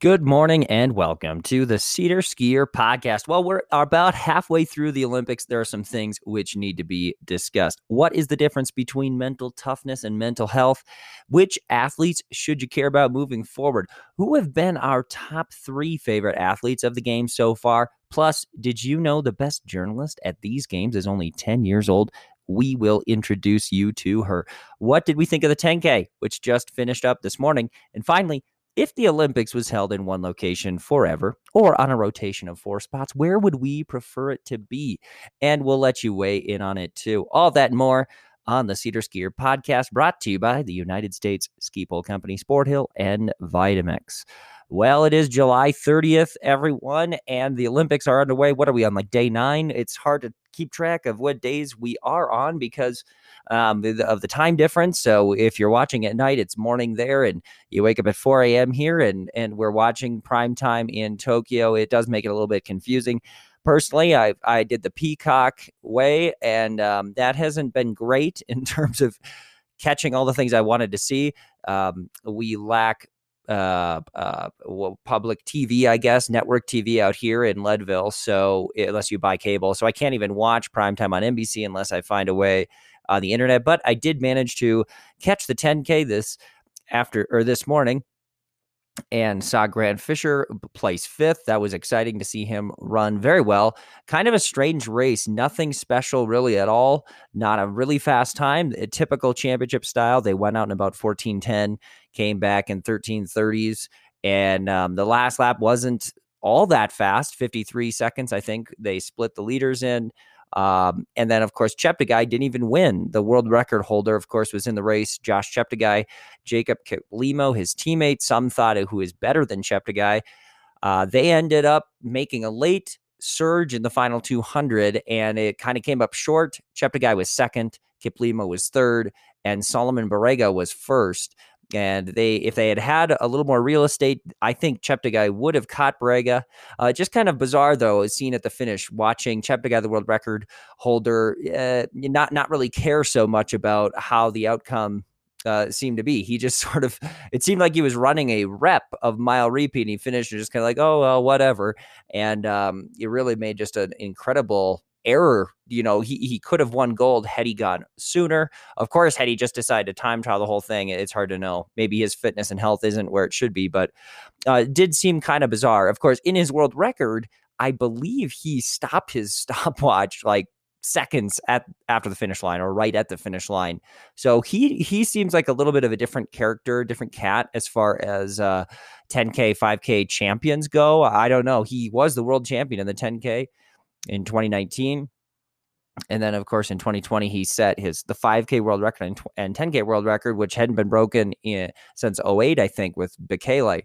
Good morning and welcome to the SederSkier podcast. Well, we're about halfway through the Olympics. There are some things which need to be discussed. What is the difference between mental toughness and mental health? Which athletes should you care about moving forward? Who have been our top three favorite athletes of the game so far? Plus, did you know the best journalist at these games is only 10 years old? we will introduce you to her. What did we think of the 10K, which just finished up this morning? And finally, if the Olympics was held in one location forever or on a rotation of four spots, where would we prefer it to be? And we'll let you weigh in on it too. All that and more on the SederSkier podcast brought to you by the United States Ski Pole Company, Sporthill, and Vitamix. Well, it is July 30th, everyone, and the Olympics are underway. What are we on, like day nine? It's hard to keep track of what days we are on because um, of the time difference. So if you're watching at night, it's morning there, and you wake up at 4 a.m. here, and and we're watching prime time in Tokyo. It does make it a little bit confusing. Personally, I I did the Peacock way, and um, that hasn't been great in terms of catching all the things I wanted to see. Um, we lack uh, uh, public TV, I guess, network TV out here in Leadville. So unless you buy cable, so I can't even watch primetime on NBC unless I find a way on the internet. But I did manage to catch the 10K this after or this morning and saw Grant Fisher place fifth. That was exciting to see him run very well. Kind of a strange race, nothing special really at all. Not a really fast time, a typical championship style. They went out in about 14:10, came back in 13:30s, and um, the last lap wasn't all that fast, 53 seconds. I think they split the leaders in. Um, and then, of course, Cheptegei didn't even win. The world record holder, of course, was in the race. Josh Cheptegei, Jacob Kiplimo, his teammate. Some thought who is better than Cheptegei. Uh, they ended up making a late surge in the final 200, and it kind of came up short. Cheptegei was second, Kiplimo was third, and Solomon Barega was first. And they, if they had had a little more real estate, I think Cheptegei would have caught Barega. Uh, just kind of bizarre though, as seen at the finish, watching Cheptegei, the world record holder, uh, not not really care so much about how the outcome uh, seemed to be. He just sort of, it seemed like he was running a rep of mile repeat. And he finished and just kind of like, oh, well, whatever. And um, it really made just an incredible error. You know, he, he could have won gold had he gone sooner. Of course, had he just decided to time trial the whole thing, it's hard to know. Maybe his fitness and health isn't where it should be, but uh, did seem kind of bizarre. Of course, in his world record, I believe he stopped his stopwatch like seconds at after the finish line or right at the finish line. So he he seems like a little bit of a different character, different cat as far as uh 10k, 5k champions go. I don't know. He was the world champion in the 10k in 2019. And then, of course, in 2020, he set his the 5K world record and, and 10K world record, which hadn't been broken in, since 08, I think, with Bekele.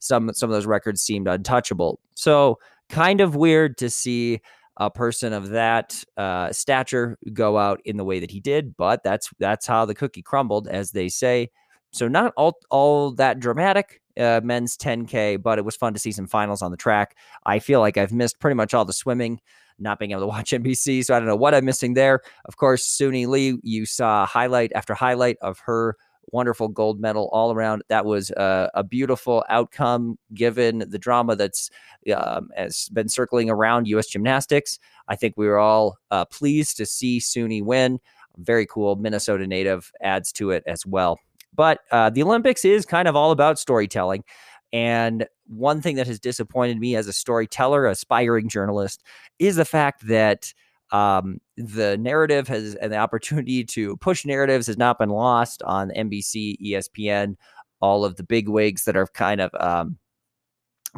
Some some of those records seemed untouchable. So, kind of weird to see a person of that uh, stature go out in the way that he did, but that's that's how the cookie crumbled, as they say. So, not all all that dramatic, uh, men's 10K, but it was fun to see some finals on the track. I feel like I've missed pretty much all the swimming, not being able to watch NBC. So I don't know what I'm missing there. Of course, Suni Lee, you saw highlight after highlight of her wonderful gold medal all around. That was a, a beautiful outcome given the drama that's um, has been circling around U.S. gymnastics. I think we were all uh, pleased to see Suni win. Very cool. Minnesota native adds to it as well. But uh, the Olympics is kind of all about storytelling. And one thing that has disappointed me as a storyteller, aspiring journalist, is the fact that um, the narrative has and the opportunity to push narratives has not been lost on NBC, ESPN, all of the big wigs that are kind of um,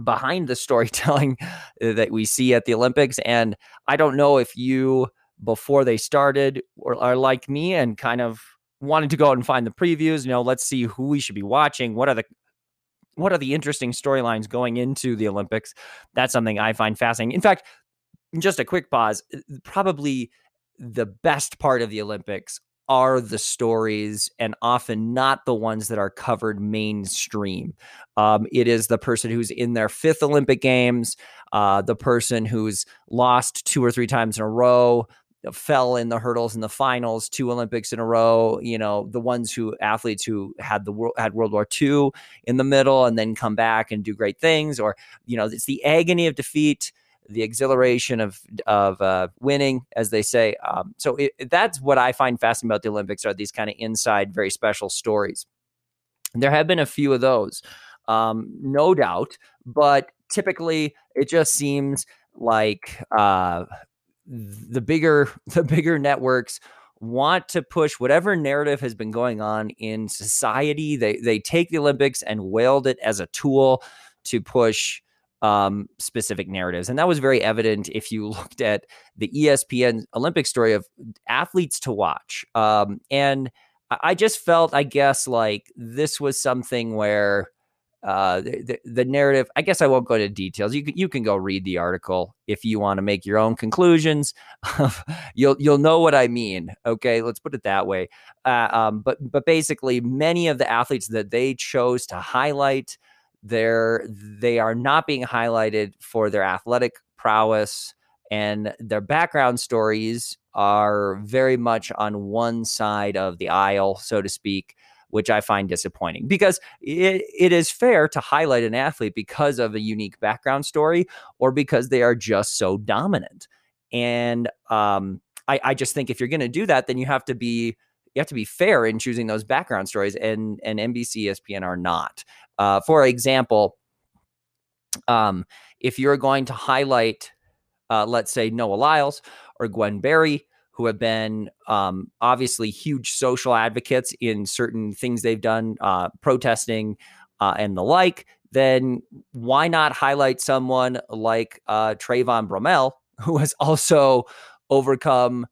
behind the storytelling that we see at the Olympics. And I don't know if you, before they started, are like me and kind of wanting to go out and find the previews. You know, let's see who we should be watching. What are the what are the interesting storylines going into the Olympics? That's something I find fascinating. In fact, just a quick pause. Uh, probably the best part of the Olympics are the stories and often not the ones that are covered mainstream. Um, it is the person who's in their fifth Olympic Games, uh, the person who's lost two or three times in a row, fell in the hurdles in the finals, two Olympics in a row. You know, the ones who athletes who had the world had World War II in the middle and then come back and do great things, or you know, it's the agony of defeat, the exhilaration of of uh, winning, as they say. Um, so it, that's what I find fascinating about the Olympics are these kind of inside, very special stories. There have been a few of those, um, no doubt, but typically it just seems like uh, the bigger the bigger networks want to push whatever narrative has been going on in society. They they take the Olympics and wield it as a tool to push um, specific narratives, and that was very evident if you looked at the ESPN Olympic story of athletes to watch. Um, and I just felt, I guess, like this was something where uh, the, the narrative. I guess I won't go into details. You can you can go read the article if you want to make your own conclusions. you'll you'll know what I mean. Okay, let's put it that way. Uh, um, but but basically, many of the athletes that they chose to highlight, they're they are not being highlighted for their athletic prowess and their background stories are very much on one side of the aisle, so to speak which I find disappointing because it, it is fair to highlight an athlete because of a unique background story or because they are just so dominant. And um, I, I just think if you're going to do that, then you have to be you have to be fair in choosing those background stories, and and NBC, ESPN are not. Uh, for example, um, if you're going to highlight, uh, let's say Noah Lyles or Gwen Berry, who have been um, obviously huge social advocates in certain things they've done, uh, protesting uh, and the like, then why not highlight someone like uh, Trayvon Bromell, who has also overcome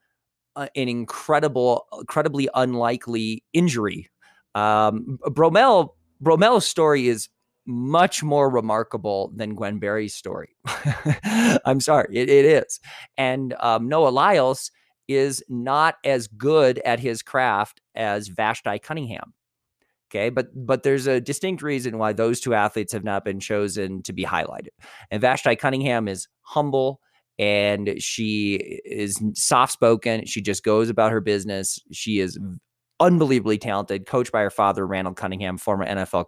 uh, an incredible, incredibly unlikely injury? Um, Bromell, Bromell's story is much more remarkable than Gwen Berry's story. I'm sorry, it, it is. And um, Noah Lyles is not as good at his craft as Vashti Cunningham. Okay, but but there's a distinct reason why those two athletes have not been chosen to be highlighted. And Vashti Cunningham is humble and she is soft spoken. She just goes about her business. She is unbelievably talented, coached by her father, Randall Cunningham, former NFL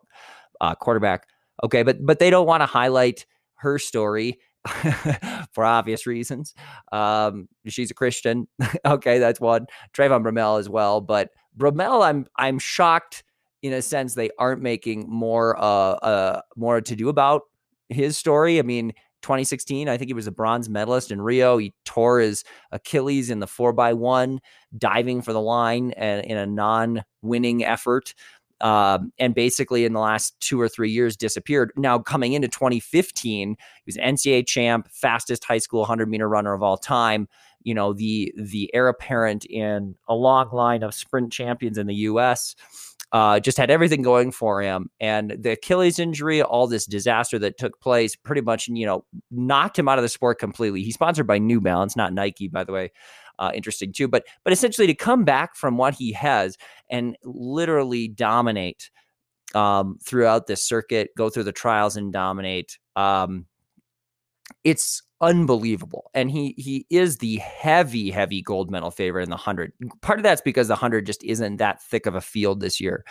uh, quarterback. Okay, but but they don't want to highlight her story for obvious reasons. Um, she's a Christian. okay, that's one. Trayvon Bromell as well, but Bromell, I'm I'm shocked in a sense they aren't making more uh, uh more to do about his story. I mean, 2016, I think he was a bronze medalist in Rio. He tore his Achilles in the four by one, diving for the line and in a non-winning effort um, and basically in the last two or three years disappeared. Now coming into 2015, he was NCAA champ, fastest high school 100 meter runner of all time. You know the the heir apparent in a long line of sprint champions in the U.S. Uh, just had everything going for him, and the Achilles injury, all this disaster that took place, pretty much you know knocked him out of the sport completely. He's sponsored by New Balance, not Nike, by the way uh, interesting too. But but essentially to come back from what he has and literally dominate um, throughout this circuit, go through the trials and dominate. Um, it's unbelievable. And he he is the heavy, heavy gold medal favorite in the hundred. Part of that's because the hundred just isn't that thick of a field this year.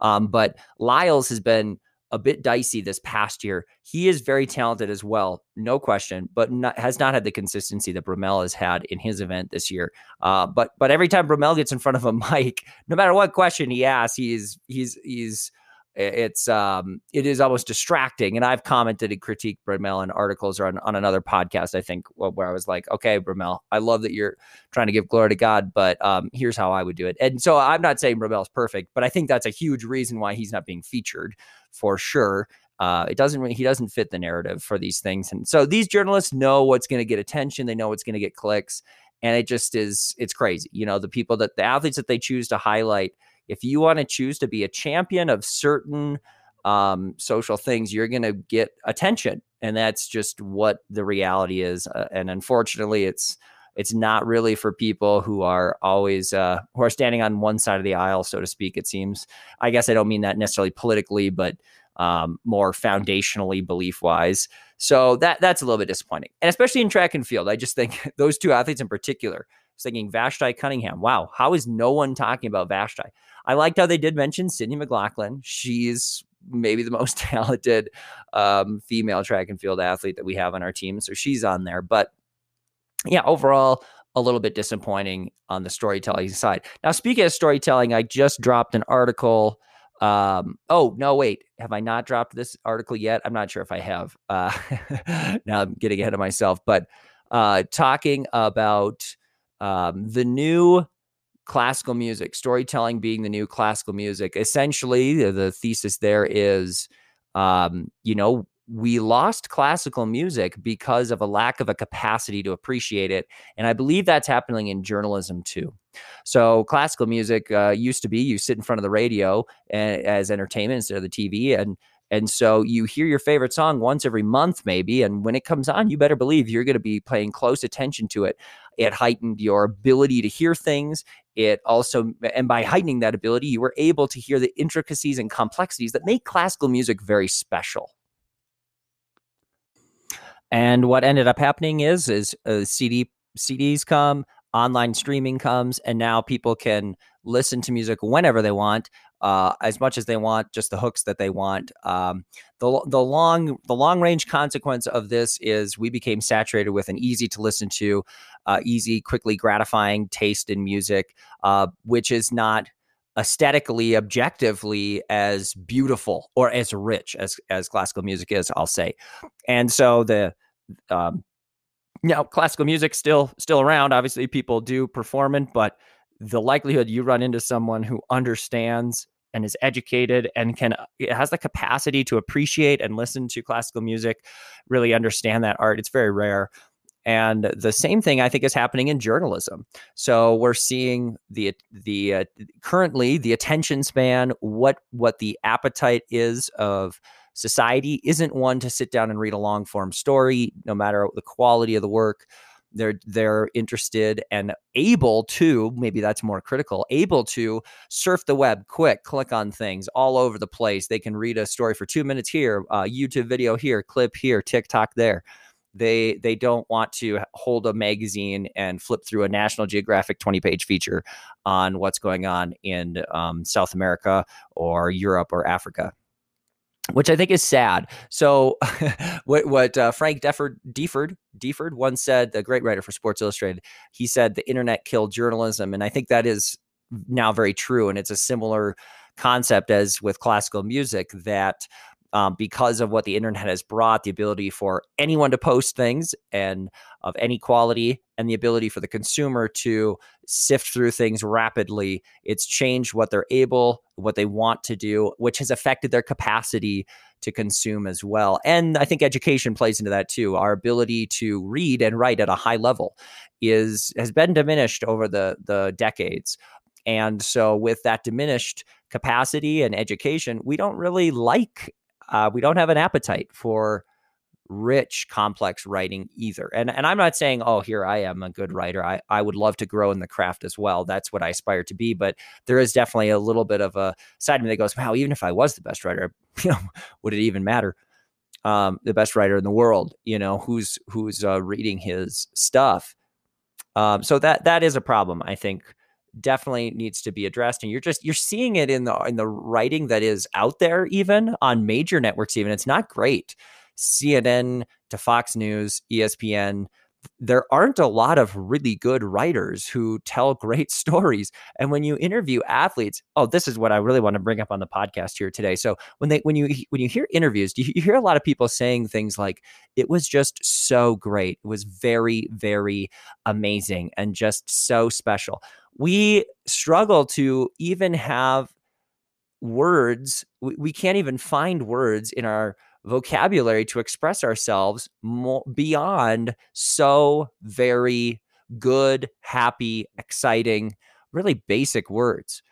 Um, but Lyles has been a bit dicey this past year. He is very talented as well, no question, but not, has not had the consistency that Bromell has had in his event this year. Uh, but but every time Bromell gets in front of a mic, no matter what question he asks, he's he's he's it's um it is almost distracting and i've commented and critiqued bromell in articles or on, on another podcast i think where i was like okay bromell i love that you're trying to give glory to god but um here's how i would do it. And so i'm not saying bromell's perfect but i think that's a huge reason why he's not being featured for sure. Uh, it doesn't he doesn't fit the narrative for these things and so these journalists know what's going to get attention they know what's going to get clicks and it just is it's crazy you know the people that the athletes that they choose to highlight if you want to choose to be a champion of certain um, social things, you're going to get attention, and that's just what the reality is. Uh, and unfortunately, it's it's not really for people who are always uh, who are standing on one side of the aisle, so to speak. It seems. I guess I don't mean that necessarily politically, but um, more foundationally, belief wise. So that that's a little bit disappointing, and especially in track and field. I just think those two athletes in particular was thinking Vashti Cunningham. Wow, how is no one talking about Vashti? I liked how they did mention Sydney McLaughlin. She's maybe the most talented um, female track and field athlete that we have on our team. So she's on there. But yeah, overall, a little bit disappointing on the storytelling side. Now, speaking of storytelling, I just dropped an article. Um, oh, no, wait. Have I not dropped this article yet? I'm not sure if I have. Uh, now I'm getting ahead of myself. But uh, talking about um, the new classical music, storytelling being the new classical music. Essentially, the, the thesis there is, um, you know, we lost classical music because of a lack of a capacity to appreciate it. And I believe that's happening in journalism too. So, classical music uh, used to be you sit in front of the radio and, as entertainment instead of the TV. And and so you hear your favorite song once every month, maybe. And when it comes on, you better believe you're going to be paying close attention to it. It heightened your ability to hear things. It also, and by heightening that ability, you were able to hear the intricacies and complexities that make classical music very special. And what ended up happening is, is uh, CD CDs come, online streaming comes, and now people can listen to music whenever they want uh, as much as they want, just the hooks that they want. Um, the the long the long range consequence of this is we became saturated with an easy to listen to, uh, easy, quickly gratifying taste in music, uh, which is not aesthetically objectively as beautiful or as rich as as classical music is i'll say and so the um know classical music still still around obviously people do perform it but the likelihood you run into someone who understands and is educated and can uh, has the capacity to appreciate and listen to classical music, really understand that art. It's very rare. And the same thing I think is happening in journalism. So we're seeing the the uh, currently the attention span, what what the appetite is of society isn't one to sit down and read a long form story, no matter the quality of the work they're they're interested and able to maybe that's more critical able to surf the web quick click on things all over the place. They can read a story for two minutes here uh, youtube video here clip here tiktok there. They they don't want to hold a magazine and flip through a national geographic 20 page feature on what's going on in um, south america or europe or africa which I think is sad. So, what what uh, Frank Deford Deford Deford once said, the great writer for Sports Illustrated, he said the internet killed journalism, and I think that is now very true. And it's a similar concept as with classical music that um, because of what the internet has brought the ability for anyone to post things and of any quality and the ability for the consumer to sift through things rapidly. It's changed what they're able what they want to do which has affected their capacity to consume as well. And i think education plays into that too. Our ability to read and write at a high level is has been diminished over the the decades. And so with that diminished capacity and education we don't really like uh, we don't have an appetite for rich, complex writing either. And and I'm not saying, oh, here I am a good writer. I, I would love to grow in the craft as well. That's what I aspire to be. But there is definitely a little bit of a side of me that goes, wow, even if I was the best writer, you know, would it even matter? Um, the best writer in the world, you know, who's who's uh, reading his stuff. Um, so that that is a problem, I think definitely needs to be addressed and you're just you're seeing it in the in the writing that is out there even on major networks even it's not great CNN to Fox News ESPN there aren't a lot of really good writers who tell great stories. And when you interview athletes oh this is what i really want to bring up on the podcast here today. So when they when you when you hear interviews you hear a lot of people saying things like it was just so great. It was very very amazing and just so special. We struggle to even have words. We, we can't even find words in our vocabulary to express ourselves more beyond so very good happy exciting really basic words.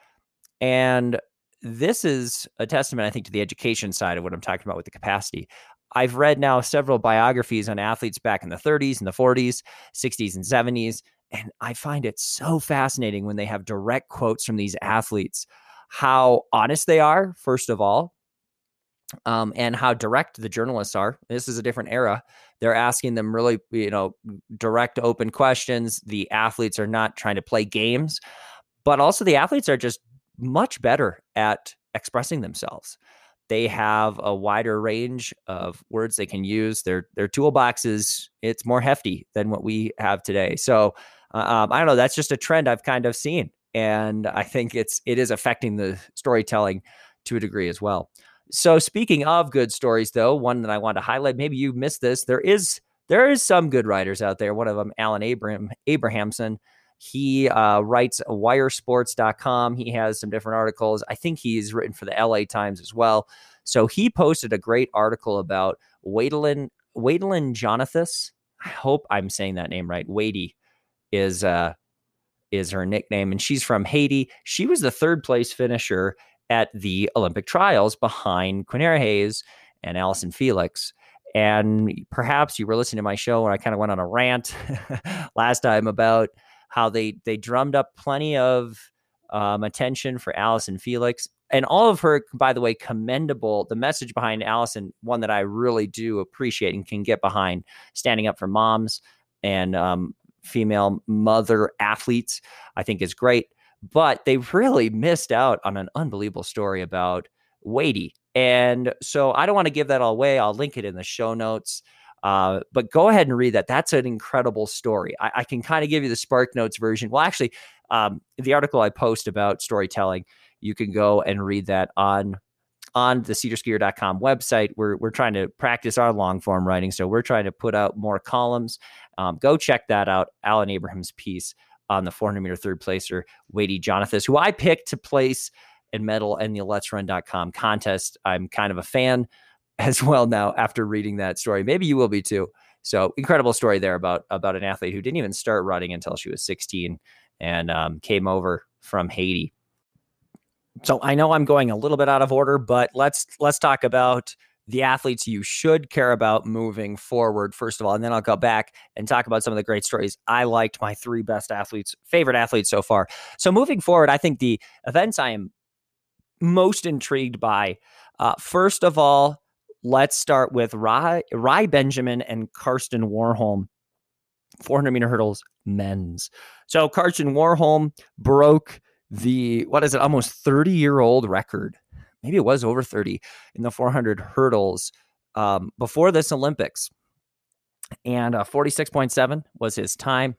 And this is a testament i think to the education side of what i'm talking about with the capacity. I've read now several biographies on athletes back in the 30s and the 40s, 60s and 70s, and I find it so fascinating when they have direct quotes from these athletes, how honest they are, first of all, um, and how direct the journalists are. This is a different era. They're asking them really, you know, direct, open questions. The athletes are not trying to play games, but also the athletes are just much better at expressing themselves. They have a wider range of words they can use. Their their toolbox is it's more hefty than what we have today. So um, I don't know. That's just a trend I've kind of seen, and I think it's it is affecting the storytelling to a degree as well. So speaking of good stories, though, one that I want to highlight, maybe you missed this. There is there is some good writers out there. One of them, Alan Abraham Abrahamson. He uh, writes wiresports.com. He has some different articles. I think he's written for the LA Times as well. So he posted a great article about Wadeline Wadeline Jonathas. I hope I'm saying that name right. Wadey is uh is her nickname, and she's from Haiti. She was the third place finisher at the Olympic trials behind Quanera Hayes and Allyson Felix. And perhaps you were listening to my show when I kind of went on a rant last time about how they they drummed up plenty of um, attention for Allyson Felix and all of her, by the way, commendable. The message behind Allyson, one that I really do appreciate and can get behind, standing up for moms and um, female mother athletes, I think is great but they really missed out on an unbelievable story about Wadey. And so I don't want to give that all away. I'll link it in the show notes. Uh, but go ahead and read that. That's an incredible story. I, I can kind of give you the Spark Notes version. Well, actually, um, the article I post about storytelling, you can go and read that on on the sederskier.com website. We're, we're trying to practice our long form writing. So we're trying to put out more columns. Um, go check that out. Alan Abraham's piece on the 400 meter third placer, Wadey Jonathas, who I picked to place and medal in the LetsRun.com contest. I'm kind of a fan as well now after reading that story. Maybe you will be too. So incredible story there about about an athlete who didn't even start running until she was 16 and um, came over from Haiti. So I know I'm going a little bit out of order, but let's let's talk about the athletes you should care about moving forward, first of all. And then I'll go back and talk about some of the great stories. I liked my three best athletes, favorite athletes so far. So moving forward, I think the events I am most intrigued by, uh, first of all, let's start with Rai, Rai Benjamin and Karsten Warholm. 400 meter hurdles men's. So Karsten Warholm broke the, what is it, almost 30 year old record maybe it was over 30 in the 400 hurdles um, before this Olympics. And uh, 46.7 was his time.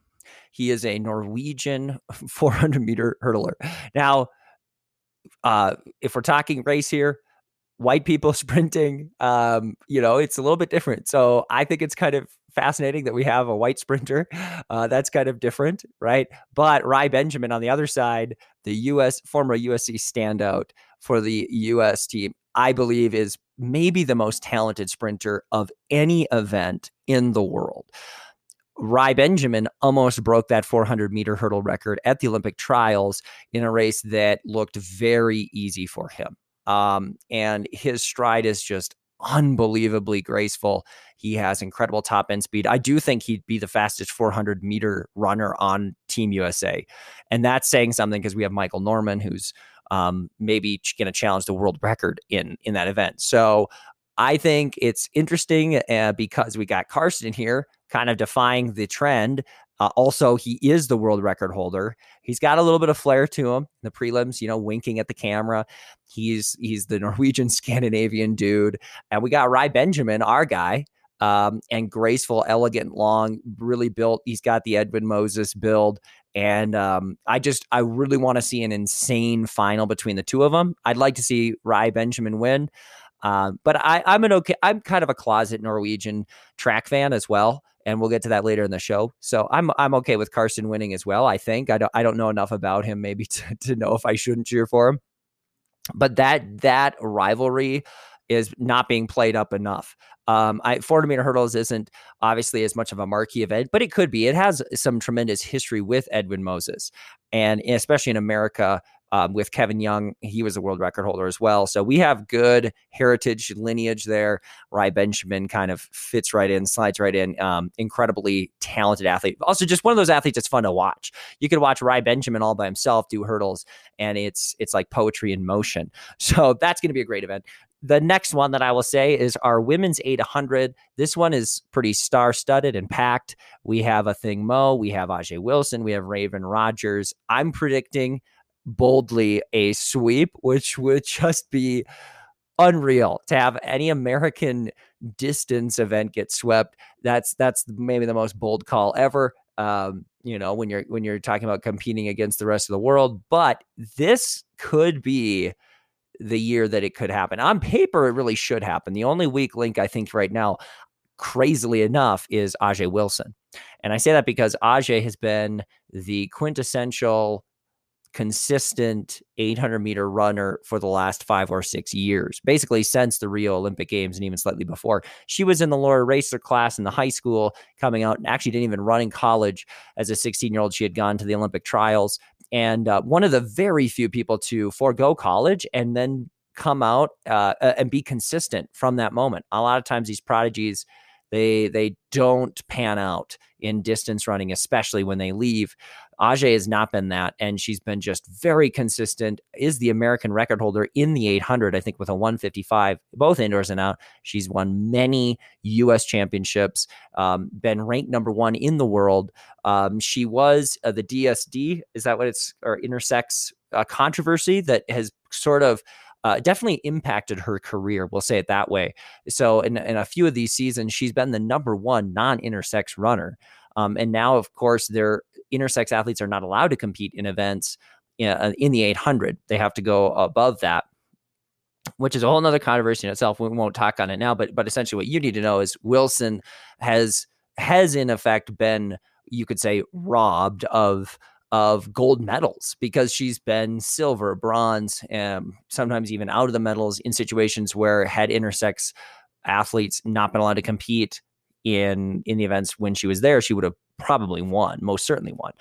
He is a Norwegian 400 meter hurdler. Now, uh, if we're talking race here, white people sprinting, um, you know, it's a little bit different. So I think it's kind of fascinating that we have a white sprinter. Uh, that's kind of different, right? But Rai Benjamin on the other side, the U.S. former USC standout for the U.S. team, I believe is maybe the most talented sprinter of any event in the world. Rai Benjamin almost broke that 400 meter hurdle record at the Olympic trials in a race that looked very easy for him. Um, and his stride is just unbelievably graceful. He has incredible top end speed. I do think he'd be the fastest 400 meter runner on Team USA. And that's saying something because we have Michael Norman, who's um, maybe going to challenge the world record in in that event. So I think it's interesting uh, because we got Karsten here, kind of defying the trend. Uh, also, he is the world record holder. He's got a little bit of flair to him. The prelims, you know, winking at the camera. He's he's the Norwegian Scandinavian dude, and we got Rai Benjamin, our guy, um, and graceful, elegant, long, really built. He's got the Edwin Moses build. And um, I just, I really want to see an insane final between the two of them. I'd like to see Rai Benjamin win. Uh, but I, I'm an okay, I'm kind of a closet Norwegian track fan as well. And we'll get to that later in the show. So I'm I'm okay with Carson winning as well. I think I don't I don't know enough about him maybe to, to know if I shouldn't cheer for him. But that that rivalry is not being played up enough. Um, I, 400 meter hurdles isn't obviously as much of a marquee event, but it could be. It has some tremendous history with Edwin Moses, and especially in America. Um, with Kevin Young, he was a world record holder as well. So we have good heritage lineage there. Rai Benjamin kind of fits right in, slides right in. Um, incredibly talented athlete. Also, just one of those athletes that's fun to watch. You could watch Rai Benjamin all by himself do hurdles, and it's it's like poetry in motion. So that's going to be a great event the next one that I will say is our women's 800. This one is pretty star studded and packed. We have Athing Mu, we have Ajeé Wilson, we have Raevyn Rogers. I'm predicting boldly a sweep, which would just be unreal to have any American distance event get swept. That's that's maybe the most bold call ever. Um, you know, when you're when you're talking about competing against the rest of the world, but this could be the year that it could happen. On paper, it really should happen. The only weak link I think right now, crazily enough, is Ajeé Wilson. And I say that because Ajeé has been the quintessential consistent 800 meter runner for the last five or six years, basically since the Rio Olympic Games and even slightly before. She was in the Laura Roesler class in the high school coming out and actually didn't even run in college as a 16 year old. She had gone to the Olympic trials and uh, one of the very few people to forego college and then come out uh, and be consistent from that moment. A lot of times these prodigies they they don't pan out in distance running, especially when they leave. Ajeé has not been that, and she's been just very consistent. Is the American record holder in the 800, I think, with a 155, both indoors and out. She's won many U.S. championships, um, been ranked number one in the world. Um, she was uh, the DSD, is that what it's, or intersex uh, controversy that has sort of uh, definitely impacted her career. We'll say it that way. So, in, in a few of these seasons, she's been the number one non intersex runner. Um, and now, of course, their intersex athletes are not allowed to compete in events in, uh, the 800. They have to go above that which is a whole other controversy in itself. We won't talk on it now, but but essentially what you need to know is Wilson has has in effect been, you could say, robbed of of gold medals because she's been silver, bronze, and sometimes even out of the medals in situations where had intersex athletes not been allowed to compete in in the events when she was there, she would have probably won, most certainly won.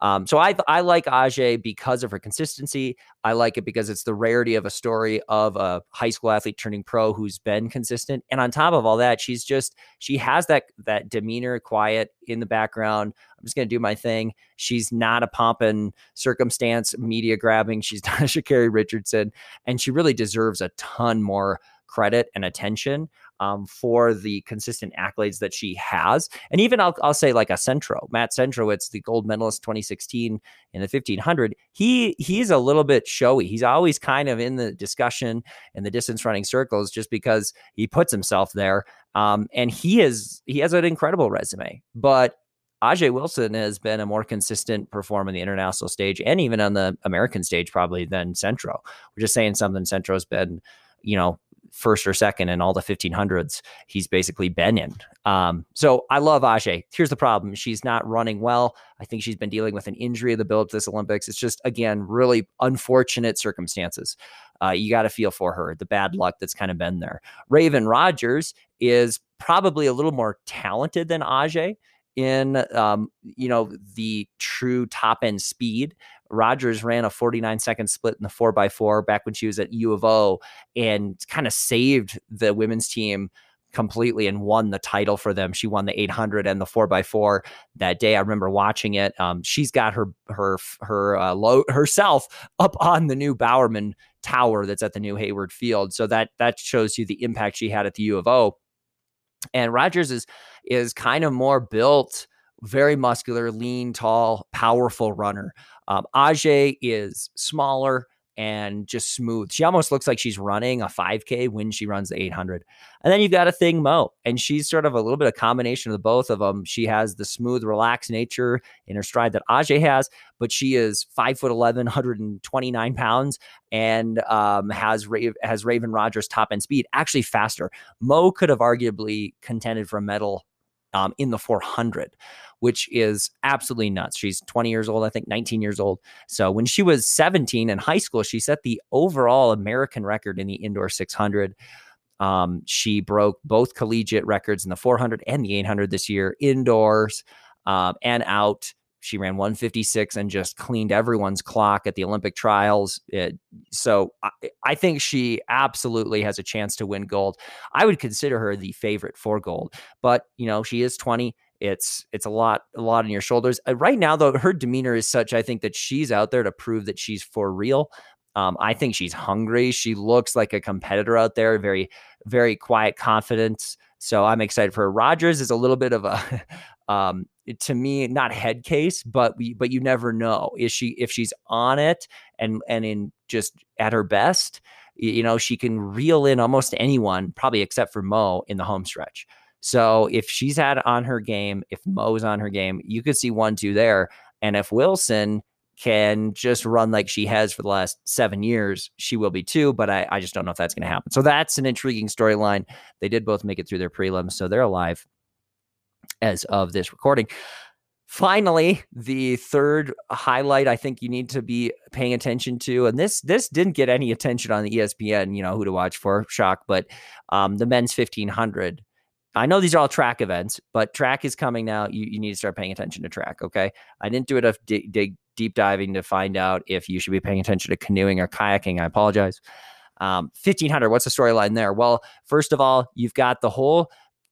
Um, so I I like Ajeé because of her consistency. I like it because it's the rarity of a story of a high school athlete turning pro who's been consistent. And on top of all that, she's just she has that that demeanor, quiet in the background. I'm just gonna do my thing. She's not a pomp and circumstance media grabbing. She's not a Sha'Carri Richardson, and she really deserves a ton more credit and attention um, for the consistent accolades that she has. And even I'll, I'll say like a Centro, Matt Centro, it's the gold medalist 2016 in the 1500, he he's a little bit showy. He's always kind of in the discussion in the distance running circles just because he puts himself there. Um, and he is he has an incredible resume, but Ajeé Wilson has been a more consistent performer on the international stage and even on the American stage, probably than Centro. We're just saying something Centro's been, you know, first or second in all the 1500s he's basically been in. Um, so I love Ajeé. Here's the problem. She's not running well. I think she's been dealing with an injury of the build up to this Olympics. It's just, again, really unfortunate circumstances. Uh, you got to feel for her, the bad luck that's kind of been there. Raevyn Rogers is probably a little more talented than Ajeé in um, you know the true top end speed. Rogers ran a 49 second split in the 4x4 back when she was at U of O and kind of saved the women's team completely and won the title for them. She won the 800 and the 4x4 that day. I remember watching it. Um, she's got her her her uh, low herself up on the new Bowerman Tower that's at the new Hayward Field. So that that shows you the impact she had at the U of O. And Rogers is is kind of more built, very muscular, lean, tall, powerful runner. Um, Ajeé is smaller, and just smooth. She almost looks like she's running a 5K when she runs the 800. And then you've got Athing Mu, and she's sort of a little bit of combination of the both of them. She has the smooth, relaxed nature in her stride that Ajeé has, but she is five foot 11, 129 pounds, and um, has Ra- has Raevyn Rogers top end speed, actually faster. Mu could have arguably contended for a medal um, in the 400 which is absolutely nuts. She's 20 years old, I think 19 years old. So when she was 17 in high school, she set the overall American record in the indoor 600. Um, she broke both collegiate records in the 400 and the 800 this year, indoors um, and out. She ran 156 and just cleaned everyone's clock at the Olympic trials. It, so I, I, think she absolutely has a chance to win gold. I would consider her the favorite for gold, but you know she is 20. It's it's a lot a lot on your shoulders. Uh, right now, though, her demeanor is such. I think that she's out there to prove that she's for real. Um, I think she's hungry. She looks like a competitor out there, very, very quiet confidence. So I'm excited for her. Rogers is a little bit of a, um, to me, not head case, but we, but you never know. Is she if she's on it and and in just at her best, you know, she can reel in almost anyone, probably except for Mu in the home stretch. So if she's had on her game, if Mu's on her game, you could see one, two there. And if Wilson can just run like she has for the last seven years, she will be too. But I, I just don't know if that's going to happen. So that's an intriguing storyline. They did both make it through their prelims, so they're alive as of this recording. Finally, the third highlight I think you need to be paying attention to, and this this didn't get any attention on the ESPN, you know, who to watch for, shock, but um, the men's 1500 I know these are all track events, but track is coming now. You, you need to start paying attention to track. Okay. I didn't do enough dig, dig deep diving to find out if you should be paying attention to canoeing or kayaking. I apologize. Um, 1500, what's the storyline there? Well, first of all, you've got the whole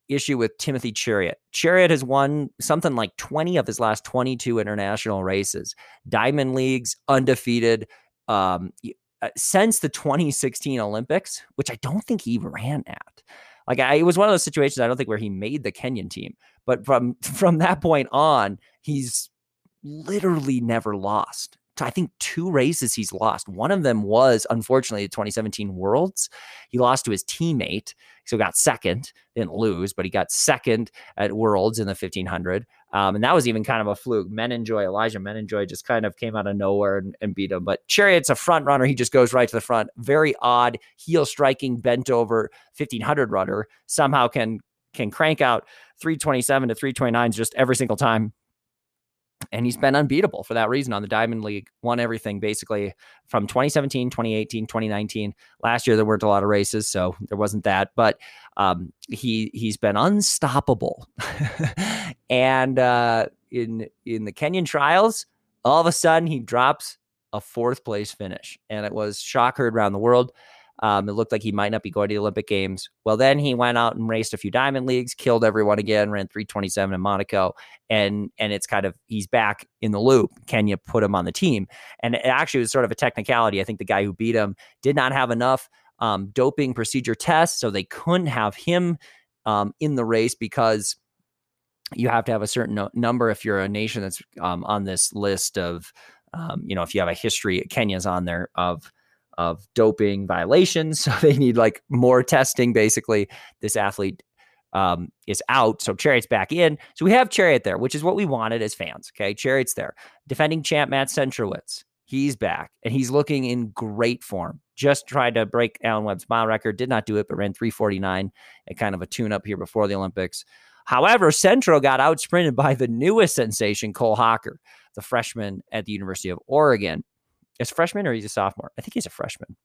issue with Timothy Cheruiyot. Cheruiyot has won something like 20 of his last 22 international races, Diamond Leagues, undefeated. Um, uh, since the 2016 Olympics, which I don't think he ran at. Like I, it was one of those situations I don't think where he made the Kenyan team, but from from that point on, he's literally never lost. I think two races he's lost. One of them was unfortunately the 2017 Worlds. He lost to his teammate, so got second. Didn't lose, but he got second at Worlds in the 1500. Um, and that was even kind of a fluke. Manangoi, Elijah Manangoi just kind of came out of nowhere and, and beat him. But Cheruiyot's a front runner. He just goes right to the front. Very odd heel striking, bent over 1500 runner. Somehow can can crank out 327 to 329s just every single time and he's been unbeatable for that reason on the Diamond League. Won everything basically from 2017, 2018, 2019. Last year there weren't a lot of races, so there wasn't that. But um, he he's been unstoppable. and uh, in in the Kenyan trials, all of a sudden he drops a fourth place finish, and it was shock heard around the world. Um, it looked like he might not be going to the Olympic Games. Well, then he went out and raced a few diamond leagues, killed everyone again, ran 327 in Monaco, and and it's kind of he's back in the loop. Kenya put him on the team, and it actually was sort of a technicality. I think the guy who beat him did not have enough um, doping procedure tests, so they couldn't have him um, in the race because you have to have a certain no- number if you're a nation that's um, on this list of, um, you know, if you have a history, Kenya's on there of of doping violations. So they need like more testing. Basically, this athlete um, is out. So Cheruiyot's back in. So we have Cheruiyot there, which is what we wanted as fans. Okay. Cheruiyot's there. Defending champ Matt Centrowitz. He's back and he's looking in great form. Just tried to break Alan Webb's mile record, did not do it, but ran 349 at kind of a tune up here before the Olympics. However, Centro got out sprinted by the newest sensation, Cole Hocker, the freshman at the University of Oregon is freshman or he's a sophomore? I think he's a freshman.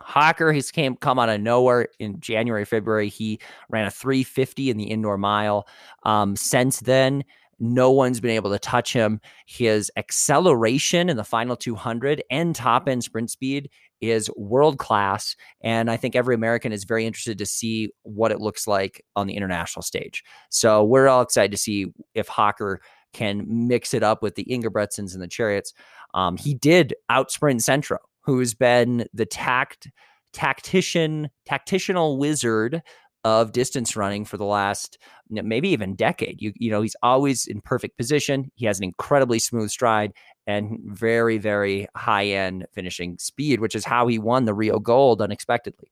Hocker, he's came come out of nowhere in January, February. He ran a 350 in the indoor mile. Um, since then, no one's been able to touch him. His acceleration in the final 200 and top end sprint speed is world class. And I think every American is very interested to see what it looks like on the international stage. So we're all excited to see if Hocker can mix it up with the Ingebrigtsens and the Cheruiyots. Um, he did outsprint Centro, who's been the tact tactician, tactitional wizard of distance running for the last maybe even decade. You you know he's always in perfect position. He has an incredibly smooth stride and very very high end finishing speed, which is how he won the Rio Gold unexpectedly.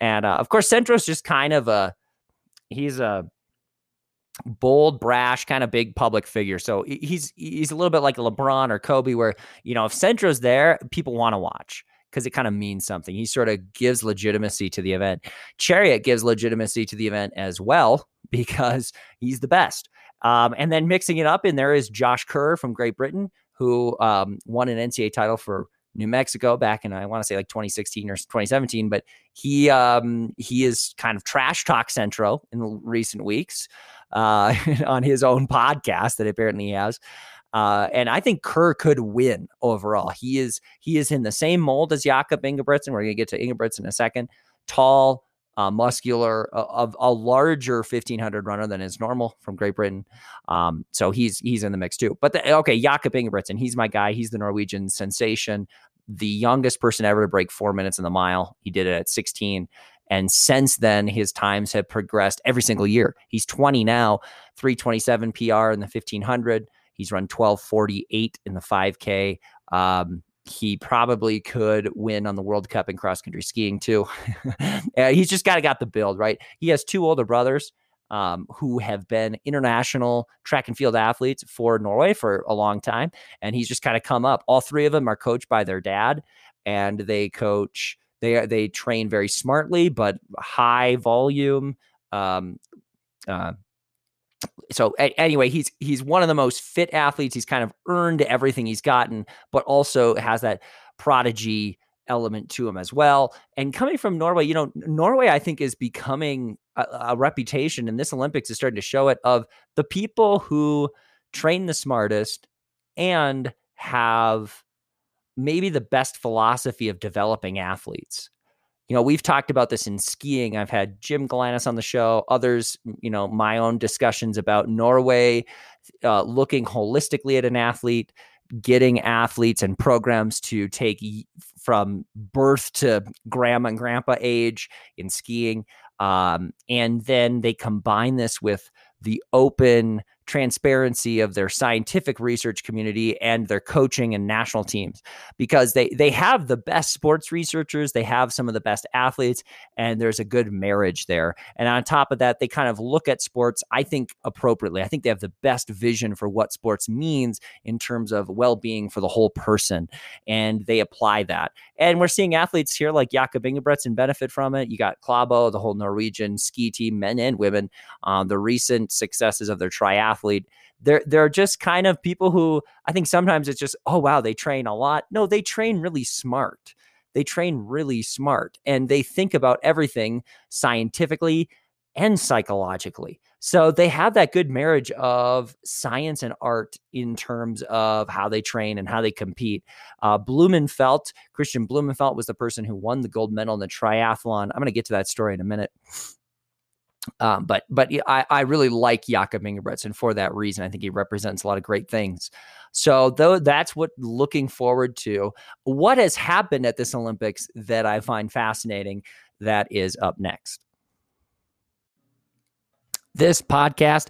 And uh, of course, Centro's just kind of a he's a bold, brash, kind of big public figure. So he's he's a little bit like LeBron or Kobe, where you know if Centro's there, people want to watch because it kind of means something. He sort of gives legitimacy to the event. Cheruiyot gives legitimacy to the event as well because he's the best. Um, and then mixing it up in there is Josh Kerr from Great Britain, who um, won an NCAA title for New Mexico back in I want to say like 2016 or 2017, but he um, he is kind of trash talk centro in recent weeks uh, on his own podcast that apparently he has. Uh, and I think Kerr could win overall. He is he is in the same mold as Jakob Ingebrigtsen. We're going to get to Ingebrigtsen in a second. Tall, uh, muscular, of a, a, larger 1500 runner than is normal from Great Britain. Um, so he's he's in the mix too. But the, okay, Jakob Ingebrigtsen, he's my guy. He's the Norwegian sensation the youngest person ever to break four minutes in the mile. He did it at 16. And since then, his times have progressed every single year. He's 20 now, 327 PR in the 1500. He's run 1248 in the 5K. Um, he probably could win on the World Cup in cross country skiing too. he's just got to got the build right. He has two older brothers um, who have been international track and field athletes for Norway for a long time, and he's just kind of come up. All three of them are coached by their dad, and they coach. They they train very smartly, but high volume. Um, uh, so a- anyway, he's he's one of the most fit athletes. He's kind of earned everything he's gotten, but also has that prodigy element to him as well. And coming from Norway, you know, Norway, I think, is becoming a, a reputation, and this Olympics is starting to show it of the people who train the smartest and have maybe the best philosophy of developing athletes you know, we've talked about this in skiing. I've had Jim Galanes on the show, others, you know, my own discussions about Norway, uh, looking holistically at an athlete, getting athletes and programs to take from birth to grandma and grandpa age in skiing. Um, and then they combine this with the open transparency of their scientific research community and their coaching and national teams because they they have the best sports researchers they have some of the best athletes and there's a good marriage there. And on top of that they kind of look at sports i think appropriately. I think they have the best vision for what sports means in terms of well-being for the whole person and they apply that. And we're seeing athletes here like Jakob Ingebrigtsen benefit from it. You got Klæbo the whole Norwegian ski team men and women um, the recent successes of their triathlon athlete. They're they're just kind of people who I think sometimes it's just, oh wow, they train a lot. No, they train really smart. They train really smart and they think about everything scientifically and psychologically. So they have that good marriage of science and art in terms of how they train and how they compete. Uh, Blummenfelt, Kristian Blummenfelt was the person who won the gold medal in the triathlon. I'm going to get to that story in a minute. Um, but but I, I really like Jakob Ingebrigtsen for that reason. I think he represents a lot of great things. So though that's what looking forward to. What has happened at this Olympics that I find fascinating that is up next. This podcast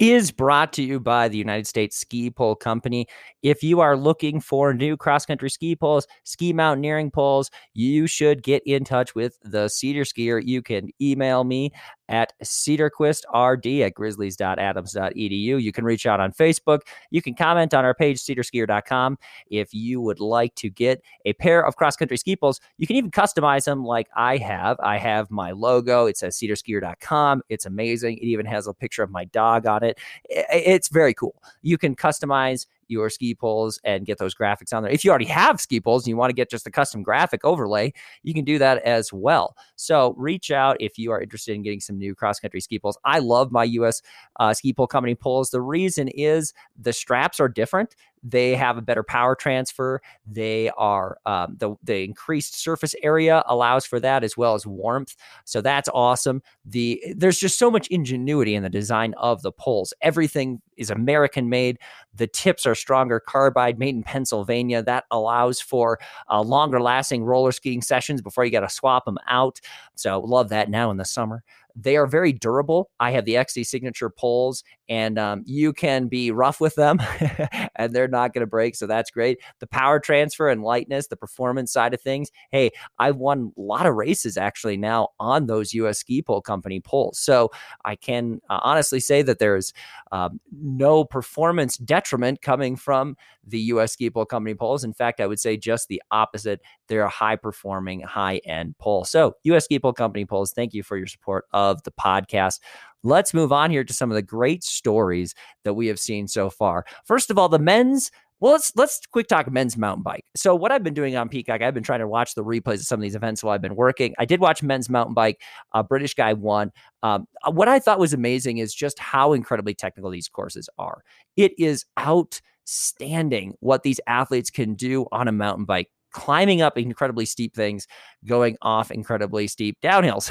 is brought to you by the United States Ski Pole Company. If you are looking for new cross country ski poles, ski mountaineering poles, you should get in touch with the SederSkier. You can email me at sederquistrd at grizzlies.adams.edu. You can reach out on Facebook. You can comment on our page, sederskier.com. If you would like to get a pair of cross country ski poles, you can even customize them like I have. I have my logo. It says sederskier.com. It's amazing. It even has a picture of my dog on it. It's very cool. You can customize your ski poles and get those graphics on there. If you already have ski poles and you want to get just a custom graphic overlay, you can do that as well. So reach out if you are interested in getting some new cross country ski poles. I love my US uh, ski pole company poles. The reason is the straps are different. They have a better power transfer. They are um, the the increased surface area allows for that as well as warmth. So that's awesome. The there's just so much ingenuity in the design of the poles. Everything is American made. The tips are stronger carbide made in Pennsylvania. That allows for uh, longer lasting roller skiing sessions before you got to swap them out. So love that now in the summer. They are very durable. I have the XC signature poles, and um, you can be rough with them, and they're not going to break. So that's great. The power transfer and lightness, the performance side of things. Hey, I've won a lot of races actually now on those US Ski Pole Company poles. So I can uh, honestly say that there's um, no performance detriment coming from the US Ski Pole Company poles. In fact, I would say just the opposite. They're a high performing, high end pole. So, US Ski Pole Company poles, thank you for your support of the podcast. Let's move on here to some of the great stories that we have seen so far. First of all, the men's well, let's let's quick talk men's mountain bike. So what I've been doing on Peacock, I've been trying to watch the replays of some of these events while I've been working. I did watch men's mountain bike. A British guy won. Um, uh, what I thought was amazing is just how incredibly technical these courses are. It is outstanding what these athletes can do on a mountain bike climbing up incredibly steep things, going off incredibly steep downhills.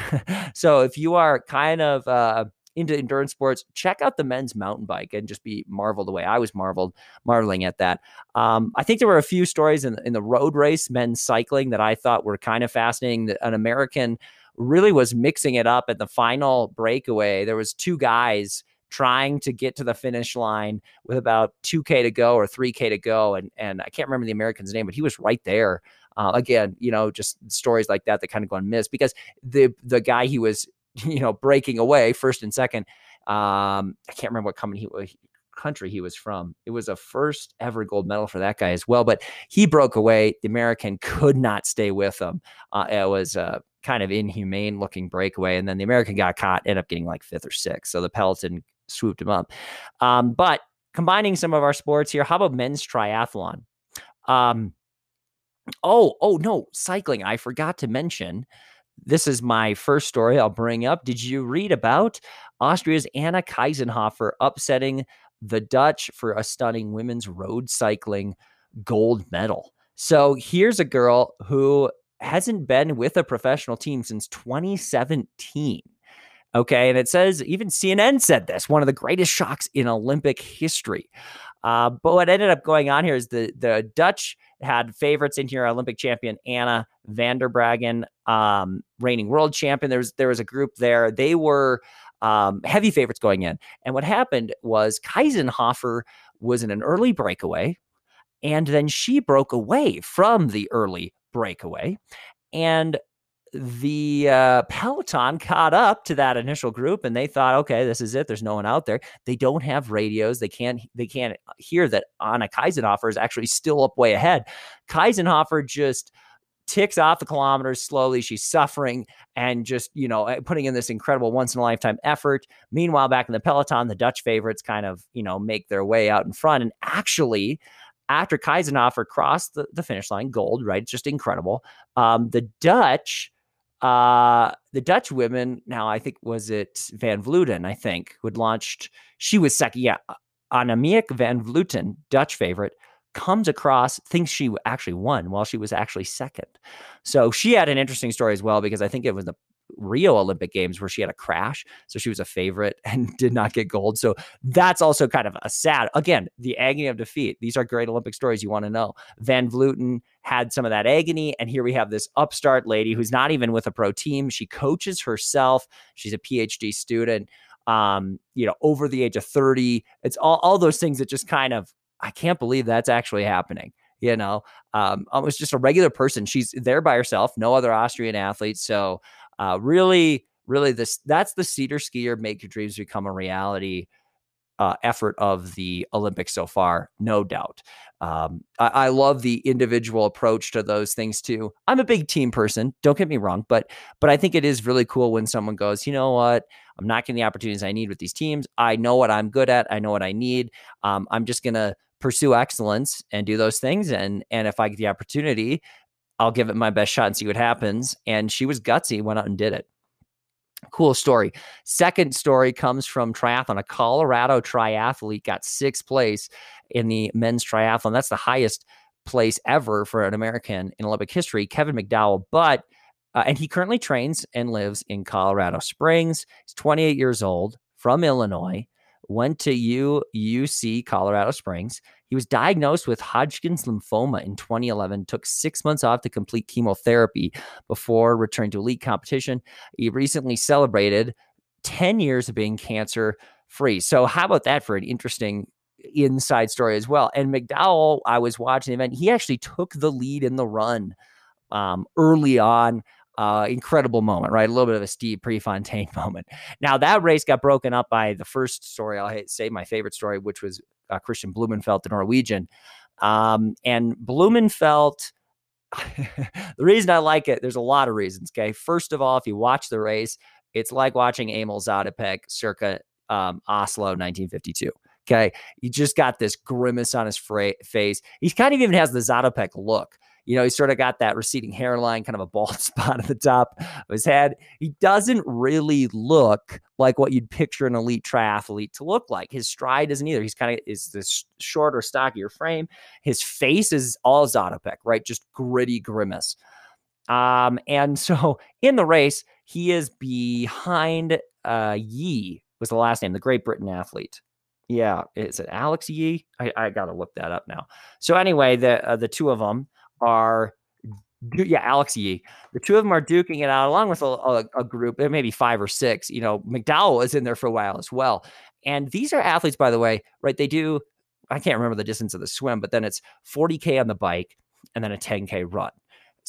so if you are kind of uh, into endurance sports, check out the men's mountain bike and just be marveled away. I was marveled, marveling at that. Um, I think there were a few stories in, in the road race, men's cycling, that I thought were kind of fascinating. An American really was mixing it up at the final breakaway. There was two guys trying to get to the finish line with about 2k to go or 3k to go and and I can't remember the American's name but he was right there uh, again you know just stories like that that kind of go unmissed because the the guy he was you know, breaking away first and second. Um, I can't remember what company he, country he was from. It was a first ever gold medal for that guy as well. But he broke away. The American could not stay with him. Uh, it was a kind of inhumane looking breakaway. And then the American got caught, ended up getting like fifth or sixth. So the Peloton swooped him up. Um, but combining some of our sports here, how about men's triathlon? Um, oh, oh no, cycling. I forgot to mention this is my first story I'll bring up. Did you read about Austria's Anna Kiesenhofer upsetting the Dutch for a stunning women's road cycling gold medal? So here's a girl who hasn't been with a professional team since 2017. Okay. And it says even CNN said this one of the greatest shocks in Olympic history. Uh, but what ended up going on here is the, the Dutch had favorites in here Olympic champion Anna van der Breggen, um, reigning world champion. There was, there was a group there. They were um, heavy favorites going in. And what happened was Kiesenhofer was in an early breakaway, and then she broke away from the early breakaway. And the uh, Peloton caught up to that initial group and they thought, okay, this is it. There's no one out there. They don't have radios. They can't they can't hear that Anna Kiesenhofer is actually still up way ahead. Kiesenhofer just ticks off the kilometers slowly. She's suffering and just, you know, eh, putting in this incredible once in a lifetime effort. Meanwhile, back in the Peloton, the Dutch favorites kind of, you know, make their way out in front. And actually, after Kiesenhofer crossed the, the finish line, gold, right? It's just incredible. Um, the Dutch uh, the Dutch women, now I think was it Van Vleuten, I think, who had launched, she was second. Yeah. Annemiek van Vleuten, Dutch favorite, comes across, thinks she actually won while she was actually second. So she had an interesting story as well because I think it was the Rio Olympic Games where she had a crash. So she was a favorite and did not get gold. So that's also kind of a sad, again, the agony of defeat. These are great Olympic stories you want to know. Van Vleuten had some of that agony. And here we have this upstart lady who's not even with a pro team. She coaches herself. She's a PhD student. Um, you know, over the age of 30. It's all, all those things that just kind of, I can't believe that's actually happening you know um was just a regular person she's there by herself no other austrian athletes so uh, really, really, this that's the SederSkier Make Your Dreams Become a Reality uh, effort of the Olympics so far, no doubt. Um, I, I, love the individual approach to those things too. I'm a big team person, don't get me wrong, but but I think it is really cool when someone goes, you know what, I'm not getting the opportunities I need with these teams. I know what I'm good at. I know what I need. Um, I'm just gonna pursue excellence and do those things. And and if I get the opportunity, I'll give it my best shot and see what happens. And she was gutsy, went out and did it. Cool story. Second story comes from triathlon. A Colorado triathlete got sixth place in the men's triathlon. That's the highest place ever for an American in Olympic history, Kevin McDowell. But uh, and he currently trains and lives in Colorado Springs. He's 28 years old from Illinois. Went to UUC Colorado Springs. He was diagnosed with Hodgkin's lymphoma in 2011, took six months off to complete chemotherapy before returning to elite competition. He recently celebrated 10 years of being cancer free. So, how about that for an interesting inside story as well? And McDowell, I was watching the event, he actually took the lead in the run um, early on. Uh, incredible moment, right? A little bit of a Steve Prefontaine moment. Now that race got broken up by the first story. I'll say my favorite story, which was uh, Kristian Blummenfelt, the Norwegian. Um, and Blummenfelt, the reason I like it, there's a lot of reasons. Okay. First of all, if you watch the race, it's like watching Emil Zatopek circa um, Oslo 1952. Okay. He just got this grimace on his fra- face. He kind of even has the Zatopek look. You know, he's sort of got that receding hairline, kind of a bald spot at the top of his head. He doesn't really look like what you'd picture an elite triathlete to look like. His stride isn't either. He's kind of is this shorter, stockier frame. His face is all Zatopek, right? Just gritty grimace. Um, and so in the race, he is behind uh, Yee was the last name, the Great Britain athlete. Yeah, is it Alex Yee? I, I got to look that up now. So anyway, the uh, the two of them are yeah, Alex Yee. The two of them are duking it out along with a, a, a, group, eh, maybe five or six. You know, McDowell is in there for a while as well. And these are athletes, by the way, right? They do, I can't remember the distance of the swim, but then it's 40K on the bike and then a 10K run.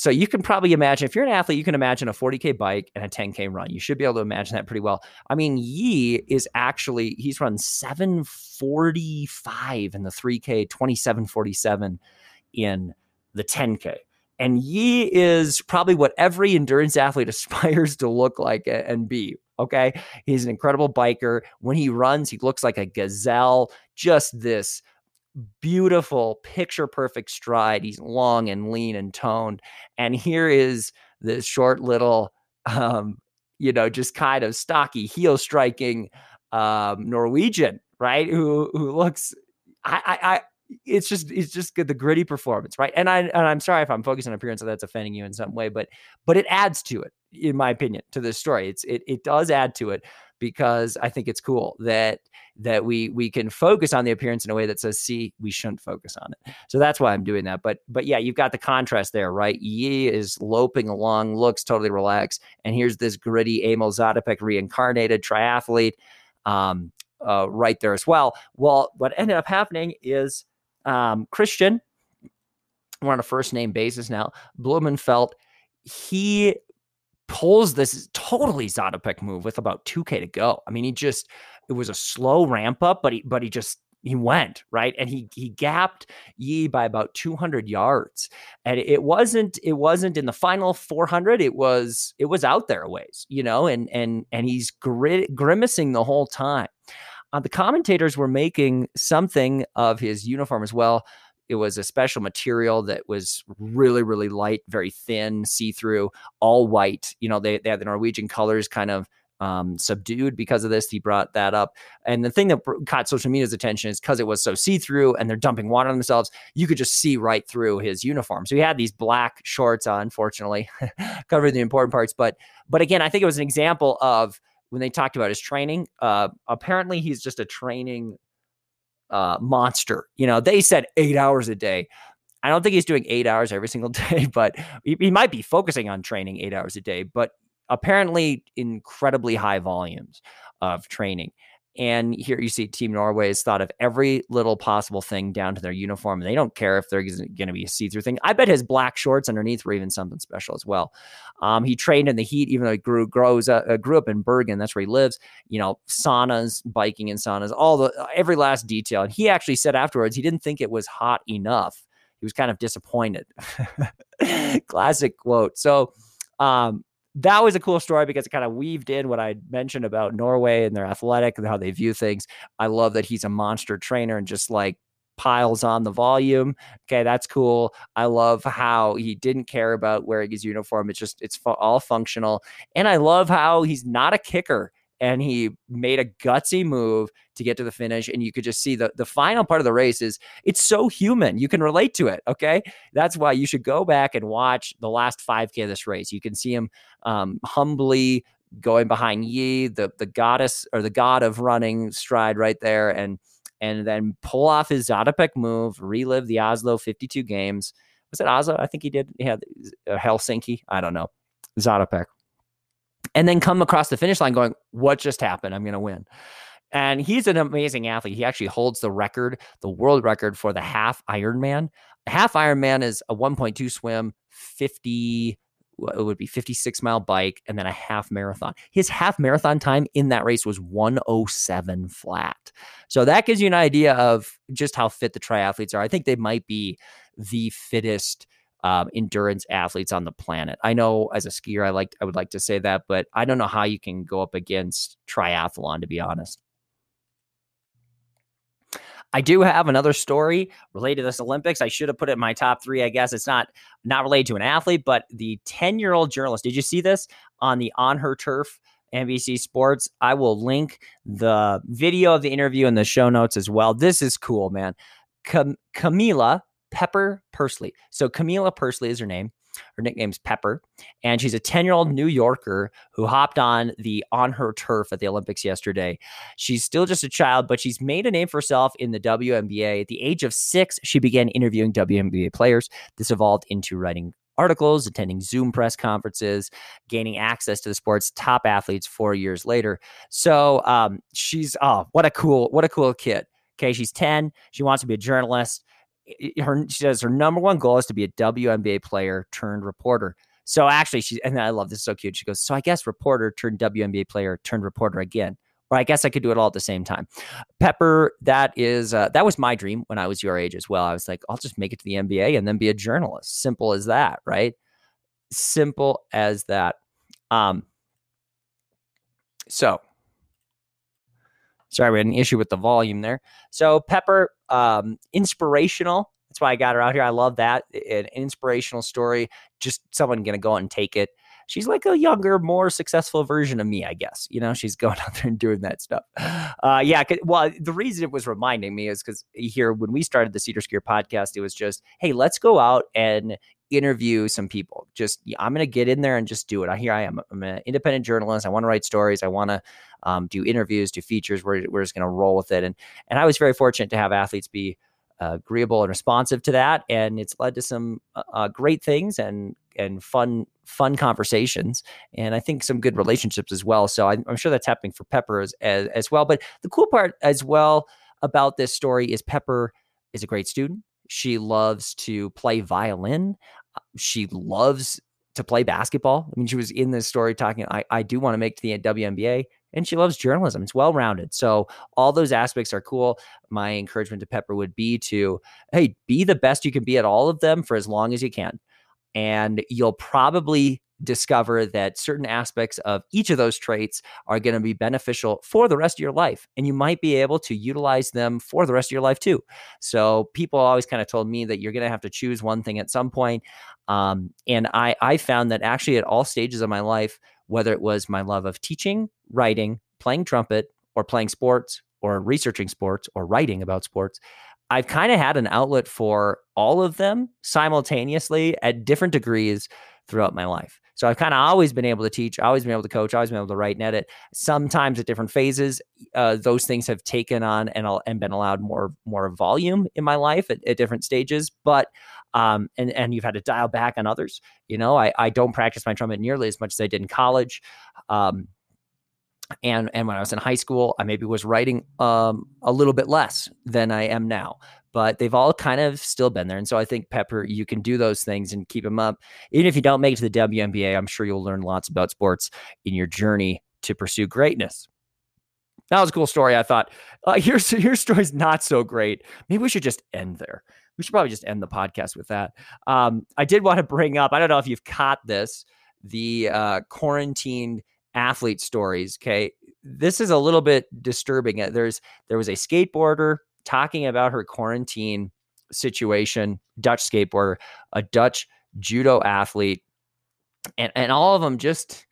So you can probably imagine if you're an athlete, you can imagine a 40k bike and a 10k run. You should be able to imagine that pretty well. I mean, Yee is actually he's run 745 in the 3k, 2747 in the 10k. And Yee is probably what every endurance athlete aspires to look like and be. Okay. He's an incredible biker. When he runs, he looks like a gazelle, just this beautiful, picture perfect stride. He's long and lean and toned. And here is this short little, um, you know, just kind of stocky, heel striking um, Norwegian, right? Who who looks, I, I it's just it's just good the gritty performance, right? And I and I'm sorry if I'm focusing on appearance that's offending you in some way, but but it adds to it, in my opinion, to this story. It's it it does add to it because I think it's cool that that we we can focus on the appearance in a way that says, see, we shouldn't focus on it. So that's why I'm doing that. But but yeah, you've got the contrast there, right? Yee is loping along, looks totally relaxed, and here's this gritty Emil Zatopek reincarnated triathlete um, uh, right there as well. Well, what ended up happening is um, Kristian, we're on a first name basis now. Blummenfelt, he pulls this totally Zatopek move with about 2K to go. I mean, he just it was a slow ramp up, but he but he just he went right and he he gapped Yee by about 200 yards and it wasn't it wasn't in the final 400 it was it was out there a ways you know and and and he's grimacing the whole time uh, the commentators were making something of his uniform as well. It was a special material that was really, really light, very thin, see through, all white. You know, they, they had the Norwegian colors kind of um, subdued because of this. He brought that up. And the thing that caught social media's attention is because it was so see through and they're dumping water on themselves, you could just see right through his uniform. So he had these black shorts on, fortunately, covering the important parts. But but again, I think it was an example of when they talked about his training, uh, apparently he's just a training uh, monster. You know, they said eight hours a day. I don't think he's doing eight hours every single day, but he, he might be focusing on training eight hours a day, but apparently incredibly high volumes of training. And here you see Team Norway has thought of every little possible thing down to their uniform. They don't care if they're going to be a see through thing. I bet his black shorts underneath were even something special as well. Um, he trained in the heat, even though he grew grows uh, grew up in Bergen. That's where he lives. You know, saunas, biking in saunas, all the every last detail. And he actually said afterwards he didn't think it was hot enough. He was kind of disappointed. Classic quote. So, um, that was a cool story because it kind of weaved in what I mentioned about Norway and their athletic and how they view things. I love that he's a monster trainer and just like piles on the volume. Okay, that's cool. I love how he didn't care about wearing his uniform. It's just it's all functional. And I love how he's not a kicker and he made a gutsy move to get to the finish and you could just see the the final part of the race is it's so human. You can relate to it okay? That's why you should go back and watch the last 5k of this race. You can see him um, humbly going behind Yee the the goddess or the god of running stride right there and and then pull off his Zatopek move relive the Oslo 52 games. Was it Oslo? I think he did. Had uh, Helsinki? I don't know. Zatopek and then come across the finish line going, What just happened? I'm going to win. And he's an amazing athlete. He actually holds the record, the world record for the half Ironman. half Ironman is a 1.2 swim, 50, it would be 56 mile bike, and then a half marathon. His half marathon time in that race was 107 flat. So that gives you an idea of just how fit the triathletes are. I think they might be the fittest um, endurance athletes on the planet. I know as a skier, I like I would like to say that, but I don't know how you can go up against triathlon to be honest. I do have another story related to this Olympics. I should have put it in my top three. I guess it's not not related to an athlete, but the ten year old journalist. Did you see this on the On Her Turf? NBC Sports. I will link the video of the interview in the show notes as well. This is cool, man. Cam- Camilla Pepper Persley. So Camilla Persley is her name. Her nickname's Pepper, and she's a 10 year old New Yorker who hopped on the on her turf at the Olympics yesterday. She's still just a child, but she's made a name for herself in the WNBA. At the age of six, she began interviewing WNBA players. This evolved into writing articles, attending Zoom press conferences, gaining access to the sport's top athletes four years later. So um, she's oh, what a cool, what a cool kid. Okay, she's 10. She wants to be a journalist. Her she says her number one goal is to be a WNBA player turned reporter. So actually, she and I love this so cute. She goes, so I guess reporter turned WNBA player turned reporter again or I guess I could do it all at the same time. Pepper, that is uh, that was my dream when I was your age as well. I was like, I'll just make it to the NBA and then be a journalist. Simple as that, right? Simple as that. Um, so sorry, we had an issue with the volume there. So Pepper, um, inspirational. That's why I got her out here. I love that. An inspirational story. Just someone going to go out and take it she's like a younger, more successful version of me, I guess. You know, she's going out there and doing that stuff. Uh, yeah. Well, the reason it was reminding me is because here, when we started the SederSkier podcast, it was just, hey, let's go out and interview some people. Just I'm going to get in there and just do it. I here I am. I'm an independent journalist. I want to write stories. I want to um, do interviews, do features. We're we're just going to roll with it. And and I was very fortunate to have athletes be agreeable and responsive to that, and it's led to some uh, uh, great things and and fun fun conversations, and I think some good relationships as well. So I, am sure that's happening for Pepper as, as as well. But the cool part as well about this story is Pepper is a great student. She loves to play violin. She loves to play basketball. I mean, she was in this story talking, I, I do want to make to the WNBA and she loves journalism. It's well rounded. So all those aspects are cool. My encouragement to Pepper would be to, hey, be the best you can be at all of them for as long as you can. And you'll probably discover that certain aspects of each of those traits are going to be beneficial for the rest of your life. And you might be able to utilize them for the rest of your life too. So people always kind of told me that you're going to have to choose one thing at some point. Um, and I, I found that actually at all stages of my life, whether it was my love of teaching, writing, playing trumpet, or playing sports, or researching sports, or writing about sports, I've kind of had an outlet for all of them simultaneously at different degrees throughout my life. So I've kind of always been able to teach, always been able to coach, always been able to write and edit. Sometimes at different phases, uh, those things have taken on and, and been allowed more more volume in my life at, at different stages. But um, and and you've had to dial back on others. You know, I I don't practice my trumpet nearly as much as I did in college. Um, and and when I was in high school, I maybe was writing um, a little bit less than I am now. But they've all kind of still been there, and so I think Pepper, you can do those things and keep them up. Even if you don't make it to the WNBA, I'm sure you'll learn lots about sports in your journey to pursue greatness. That was a cool story. I thought uh, here's here's story's not so great. Maybe we should just end there. We should probably just end the podcast with that. Um, I did want to bring up. I don't know if you've caught this the uh, quarantined athlete stories. Okay, this is a little bit disturbing. Uh, there's there was a skateboarder talking about her quarantine situation. Dutch skateboarder, a Dutch judo athlete, and and all of them just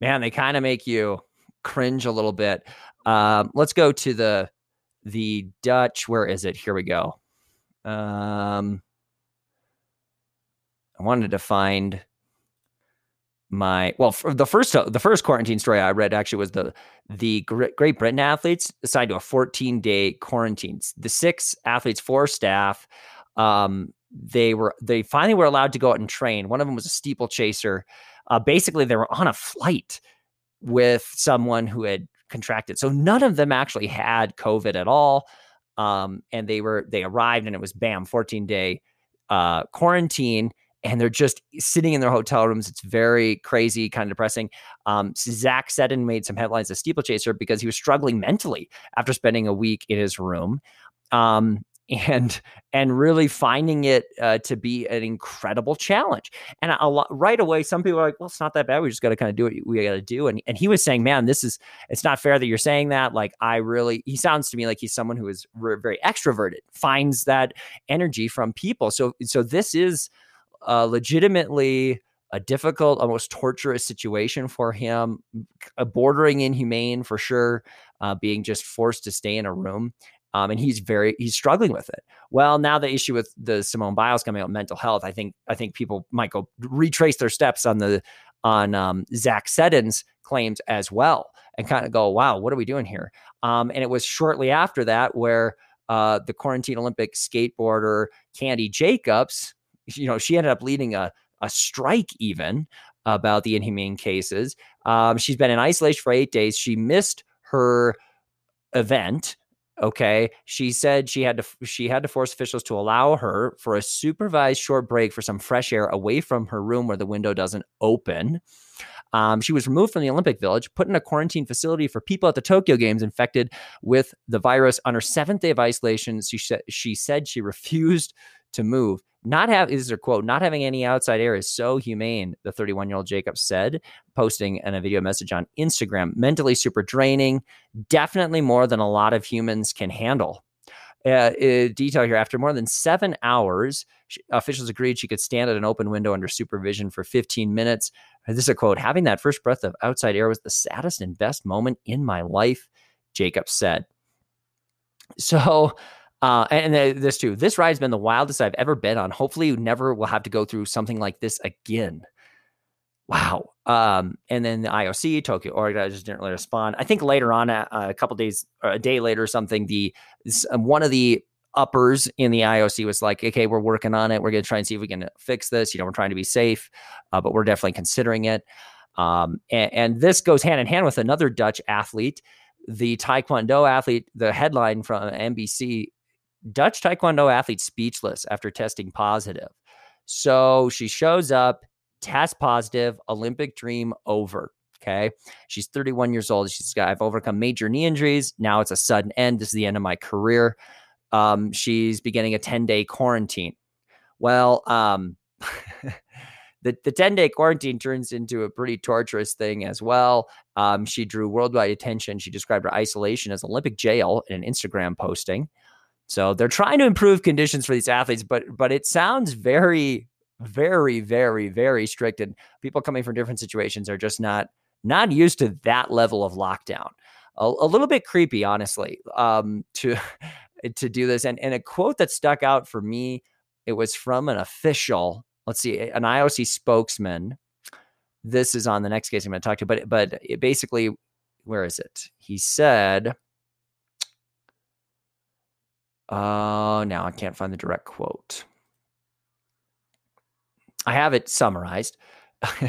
man, they kind of make you cringe a little bit. Um, let's go to the the Dutch. Where is it? Here we go. Um, I wanted to find my well the first uh, the first quarantine story I read actually was the the Great Britain athletes assigned to a 14 day quarantine. The six athletes, four staff, um, they were they finally were allowed to go out and train. One of them was a steeplechaser. Uh, basically, they were on a flight with someone who had contracted. So none of them actually had COVID at all. Um, and they were they arrived and it was bam 14 day uh, quarantine and they're just sitting in their hotel rooms. It's very crazy, kind of depressing. Um, Zach Seddon made some headlines as steeplechaser because he was struggling mentally after spending a week in his room. Um, and and really finding it uh, to be an incredible challenge. And a lot, right away, some people are like, "Well, it's not that bad. We just got to kind of do what we got to do." And and he was saying, "Man, this is it's not fair that you're saying that." Like, I really, he sounds to me like he's someone who is re- very extroverted, finds that energy from people. So so this is uh, legitimately a difficult, almost torturous situation for him, bordering inhumane for sure, uh, being just forced to stay in a room. Um, and he's very he's struggling with it. Well, now the issue with the Simone Biles coming out mental health, I think I think people might go retrace their steps on the on um, Zach Seddon's claims as well and kind of go, wow, what are we doing here? Um, and it was shortly after that where uh, the quarantine Olympic skateboarder Candy Jacobs, you know, she ended up leading a a strike even about the inhumane cases. Um, she's been in isolation for eight days. She missed her event okay she said she had to she had to force officials to allow her for a supervised short break for some fresh air away from her room where the window doesn't open um, she was removed from the Olympic Village, put in a quarantine facility for people at the Tokyo Games infected with the virus. On her seventh day of isolation, she said she said she refused to move. Not have is her quote, not having any outside air is so humane, the 31 year old Jacob said, posting in a video message on Instagram. Mentally super draining, definitely more than a lot of humans can handle. Uh, uh, detail here after more than seven hours, officials agreed she could stand at an open window under supervision for 15 minutes. This is a quote Having that first breath of outside air was the saddest and best moment in my life, Jacob said. So, uh, and, this too. This ride's been the wildest I've ever been on. Hopefully, you never will have to go through something like this again. Wow. Um, and then the IOC, Tokyo organizers didn't really respond. I think later on, uh, a couple days, a day later, or something, the um, one of the uppers in the IOC was like, okay, we're working on it. We're going to try and see if we can fix this. You know, we're trying to be safe, uh, but we're definitely considering it. Um, and, and, this goes hand in hand with another Dutch athlete, the Taekwondo athlete, the headline from NBC Dutch Taekwondo athlete speechless after testing positive. So she shows up, test positive, Olympic dream over. Okay. She's 31 years old. She's got, I've overcome major knee injuries. Now it's a sudden end. This is the end of my career. Um, she's beginning a 10 day quarantine. Well, um, the, the 10 day quarantine turns into a pretty torturous thing as well. Um, she drew worldwide attention. She described her isolation as Olympic jail in an Instagram posting. So they're trying to improve conditions for these athletes, but but it sounds very, very, very, very strict. And people coming from different situations are just not not used to that level of lockdown. A, a little bit creepy, honestly, um, to to do this. And and a quote that stuck out for me, it was from an official. Let's see, an IOC spokesman. This is on the next case I'm going to talk to, but but basically, where is it? He said uh, now I can't find the direct quote. I have it summarized.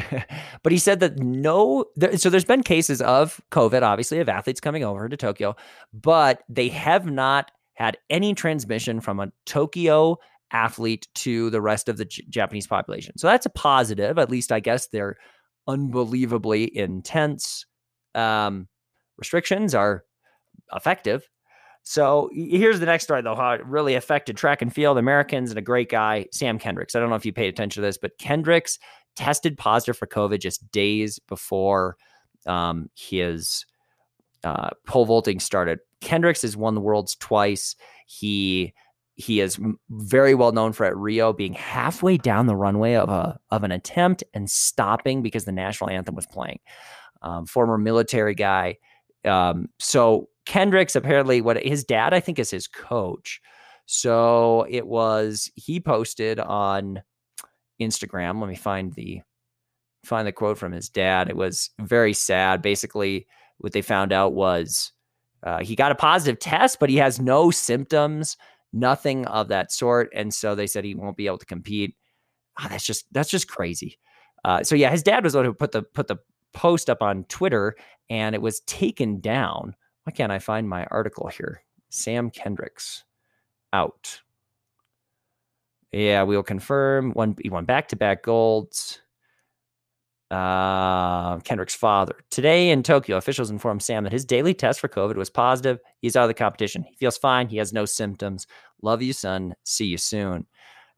but he said that no, there, so there's been cases of COVID, obviously, of athletes coming over to Tokyo, but they have not had any transmission from a Tokyo athlete to the rest of the J- Japanese population. So that's a positive. At least I guess they're unbelievably intense. Um, restrictions are effective. So here's the next story, though, how it really affected track and field Americans and a great guy, Sam Kendricks. I don't know if you paid attention to this, but Kendricks tested positive for COVID just days before um, his uh, pole vaulting started. Kendricks has won the worlds twice. He he is very well known for at Rio being halfway down the runway of a of an attempt and stopping because the national anthem was playing. Um, former military guy. Um, so Kendricks apparently what his dad I think is his coach. So it was he posted on Instagram. Let me find the find the quote from his dad. It was very sad. Basically, what they found out was uh, he got a positive test, but he has no symptoms, nothing of that sort, and so they said he won't be able to compete. Oh, that's just that's just crazy. Uh, so yeah, his dad was the one who put the put the post up on Twitter, and it was taken down why can't I find my article here? Sam Kendricks out. Yeah, we'll confirm. One he won back to back golds. Uh, Kendrick's father. Today in Tokyo, officials informed Sam that his daily test for COVID was positive. He's out of the competition. He feels fine. He has no symptoms. Love you, son. See you soon.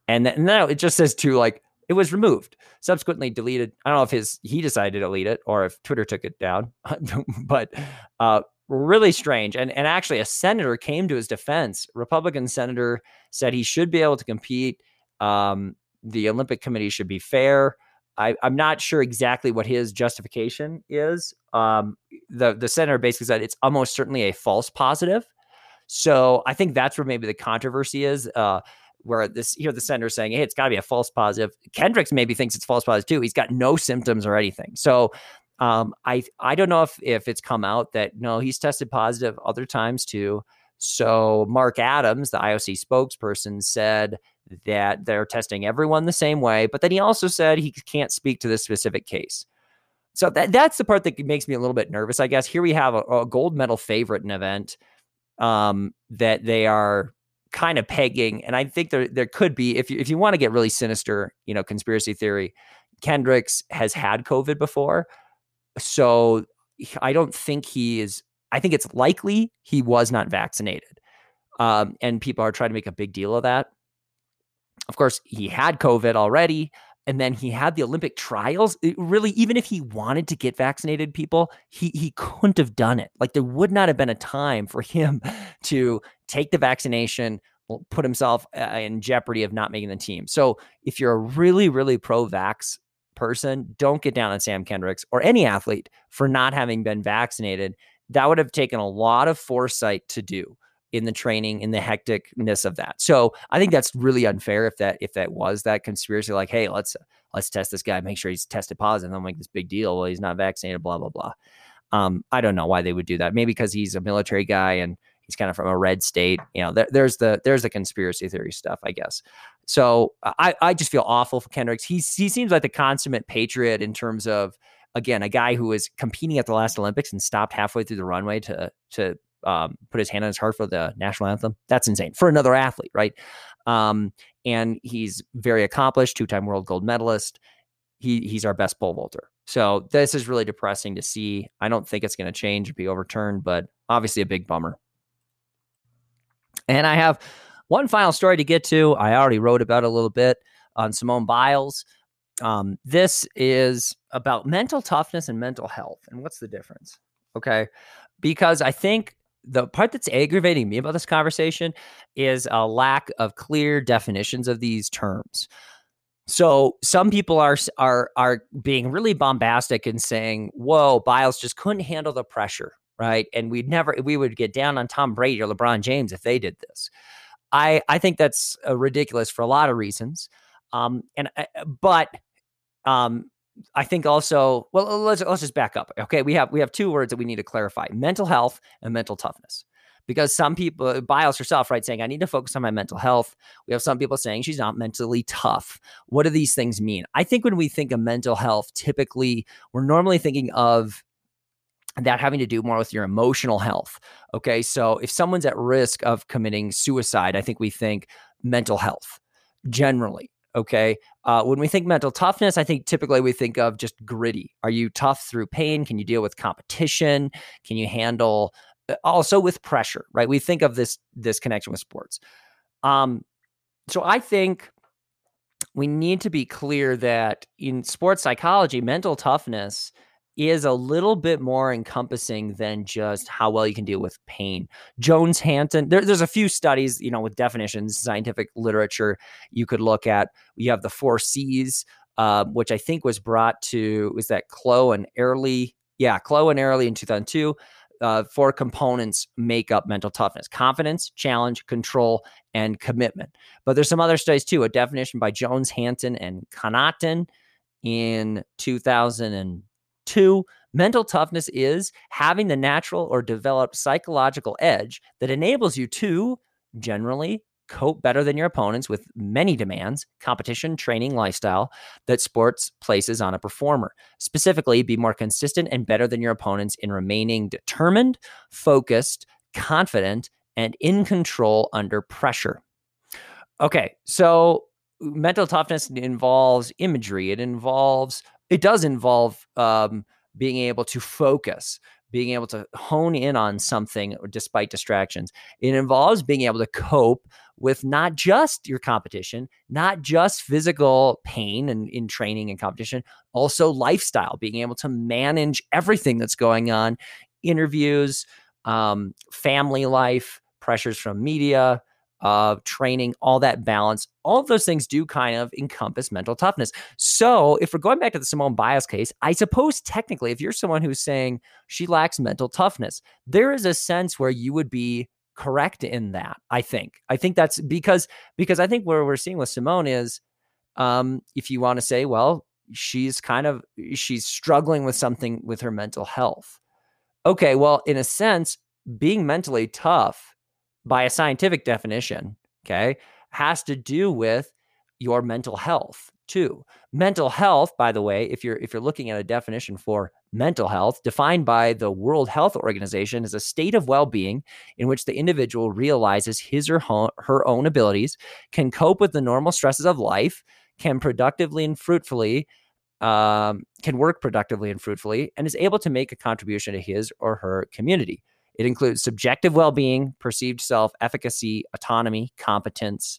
And then now it just says to like it was removed, subsequently deleted. I don't know if his he decided to delete it or if Twitter took it down, but uh, really strange. And and actually, a senator came to his defense. Republican senator said he should be able to compete. Um, the Olympic Committee should be fair. I, am not sure exactly what his justification is. Um, the the senator basically said it's almost certainly a false positive. So I think that's where maybe the controversy is. Uh, where this here the senator saying, "Hey, it's got to be a false positive." Kendricks maybe thinks it's false positive too. He's got no symptoms or anything. So um, I I don't know if if it's come out that no, he's tested positive other times too. So Mark Adams, the IOC spokesperson, said that they're testing everyone the same way, but then he also said he can't speak to this specific case. So that that's the part that makes me a little bit nervous. I guess here we have a, a gold medal favorite in event um, that they are kind of pegging, and I think there there could be if you if you want to get really sinister, you know, conspiracy theory. Kendricks has had COVID before, so I don't think he is. I think it's likely he was not vaccinated, um, and people are trying to make a big deal of that. Of course, he had COVID already and then he had the Olympic trials. It really, even if he wanted to get vaccinated, people, he he couldn't have done it. Like there would not have been a time for him to take the vaccination, put himself uh, in jeopardy of not making the team. So if you're a really, really pro-vax person, don't get down on Sam Kendricks or any athlete for not having been vaccinated. That would have taken a lot of foresight to do in the training in the hecticness of that. So I think that's really unfair if that if that was that conspiracy like hey let's let's test this guy make sure he's tested positive and then make this big deal well he's not vaccinated blah blah blah. Um, I don't know why they would do that. Maybe because he's a military guy and he's kind of from a red state. You know, there, there's the there's the conspiracy theory stuff, I guess. So I I just feel awful for Kendricks. He he seems like the consummate patriot in terms of again a guy who was competing at the last Olympics and stopped halfway through the runway to to um, put his hand on his heart for the national anthem. That's insane for another athlete, right? Um, and he's very accomplished, two-time world gold medalist. He he's our best pole vaulter. So this is really depressing to see. I don't think it's going to change or be overturned, but obviously a big bummer. And I have one final story to get to. I already wrote about a little bit on Simone Biles. Um, this is about mental toughness and mental health. And what's the difference? Okay. Because I think the part that's aggravating me about this conversation is a lack of clear definitions of these terms. So some people are are are being really bombastic and saying, "Whoa, Biles just couldn't handle the pressure." Right. And we'd never, we would get down on Tom Brady or LeBron James if they did this. I, I think that's uh, ridiculous for a lot of reasons. Um, and, uh, but, um, I think also, well, let's let's just back up. Okay, we have we have two words that we need to clarify: mental health and mental toughness. Because some people, Biles herself, right, saying I need to focus on my mental health. We have some people saying she's not mentally tough. What do these things mean? I think when we think of mental health, typically we're normally thinking of that having to do more with your emotional health. Okay, so if someone's at risk of committing suicide, I think we think mental health generally. Okay. Uh, when we think mental toughness, I think typically we think of just gritty. Are you tough through pain? Can you deal with competition? Can you handle uh, also with pressure? Right. We think of this this connection with sports. Um, so I think we need to be clear that in sports psychology, mental toughness is a little bit more encompassing than just how well you can deal with pain. Jones Hanton, there, there's a few studies, you know, with definitions, scientific literature you could look at. You have the four C's, uh, which I think was brought to, was that Clough and Earle? Yeah, Clough and Earle in 2002. Uh, four components make up mental toughness confidence, challenge, control, and commitment. But there's some other studies too. A definition by Jones, Hanton, and Connaughton in 2000 Two, mental toughness is having the natural or developed psychological edge that enables you to generally cope better than your opponents with many demands, competition, training, lifestyle that sports places on a performer. Specifically, be more consistent and better than your opponents in remaining determined, focused, confident, and in control under pressure. Okay, so mental toughness involves imagery, it involves it does involve um, being able to focus being able to hone in on something despite distractions. It involves being able to cope with not just your competition, not just physical pain and in training and competition, also lifestyle, being able to manage everything that's going on, interviews, um, family life, pressures from media, of training, all that balance, all of those things do kind of encompass mental toughness. So, if we're going back to the Simone Biles case, I suppose technically, if you're someone who's saying she lacks mental toughness, there is a sense where you would be correct in that. I think. I think that's because because I think where we're seeing with Simone is, um, if you want to say, well, she's kind of she's struggling with something with her mental health. Okay, well, in a sense, being mentally tough by a scientific definition, okay, has to do with your mental health too. Mental health, by the way, if you're if you're looking at a definition for mental health, defined by the World Health Organization as a state of well-being in which the individual realizes his or her own abilities, can cope with the normal stresses of life, can productively and fruitfully um, can work productively and fruitfully, and is able to make a contribution to his or her community. It includes subjective well being, perceived self efficacy, autonomy, competence,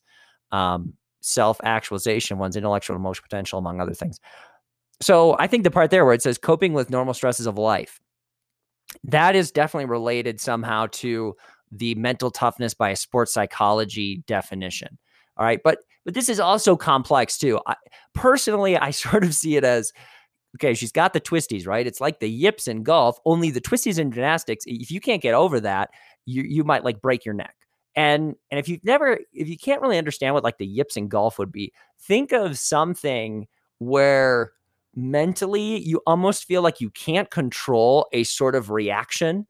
um, self actualization, one's intellectual and emotional potential, among other things. So I think the part there where it says coping with normal stresses of life, that is definitely related somehow to the mental toughness by a sports psychology definition. All right. But but this is also complex too. I, personally, I sort of see it as okay, she's got the twisties, right? It's like the yips in golf, only the twisties in gymnastics. If you can't get over that, you you might like break your neck. And and if you've never if you can't really understand what like the yips in golf would be, think of something where mentally you almost feel like you can't control a sort of reaction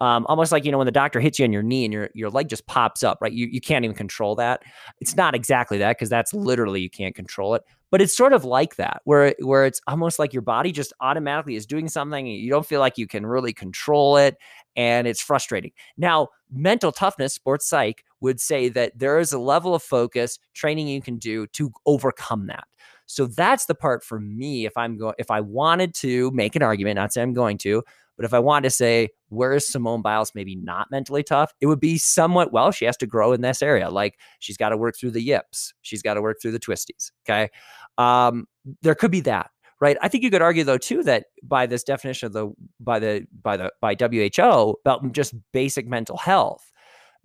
um, almost like you know when the doctor hits you on your knee and your your leg just pops up, right? You you can't even control that. It's not exactly that because that's literally you can't control it, but it's sort of like that where where it's almost like your body just automatically is doing something you don't feel like you can really control it, and it's frustrating. Now, mental toughness, sports psych would say that there is a level of focus training you can do to overcome that. So that's the part for me. If I'm going, if I wanted to make an argument, not say I'm going to, but if I wanted to say, where is Simone Biles maybe not mentally tough, it would be somewhat, well, she has to grow in this area. Like she's got to work through the yips, she's got to work through the twisties. Okay. Um, there could be that. Right. I think you could argue though too that by this definition of the by the by the by WHO about just basic mental health,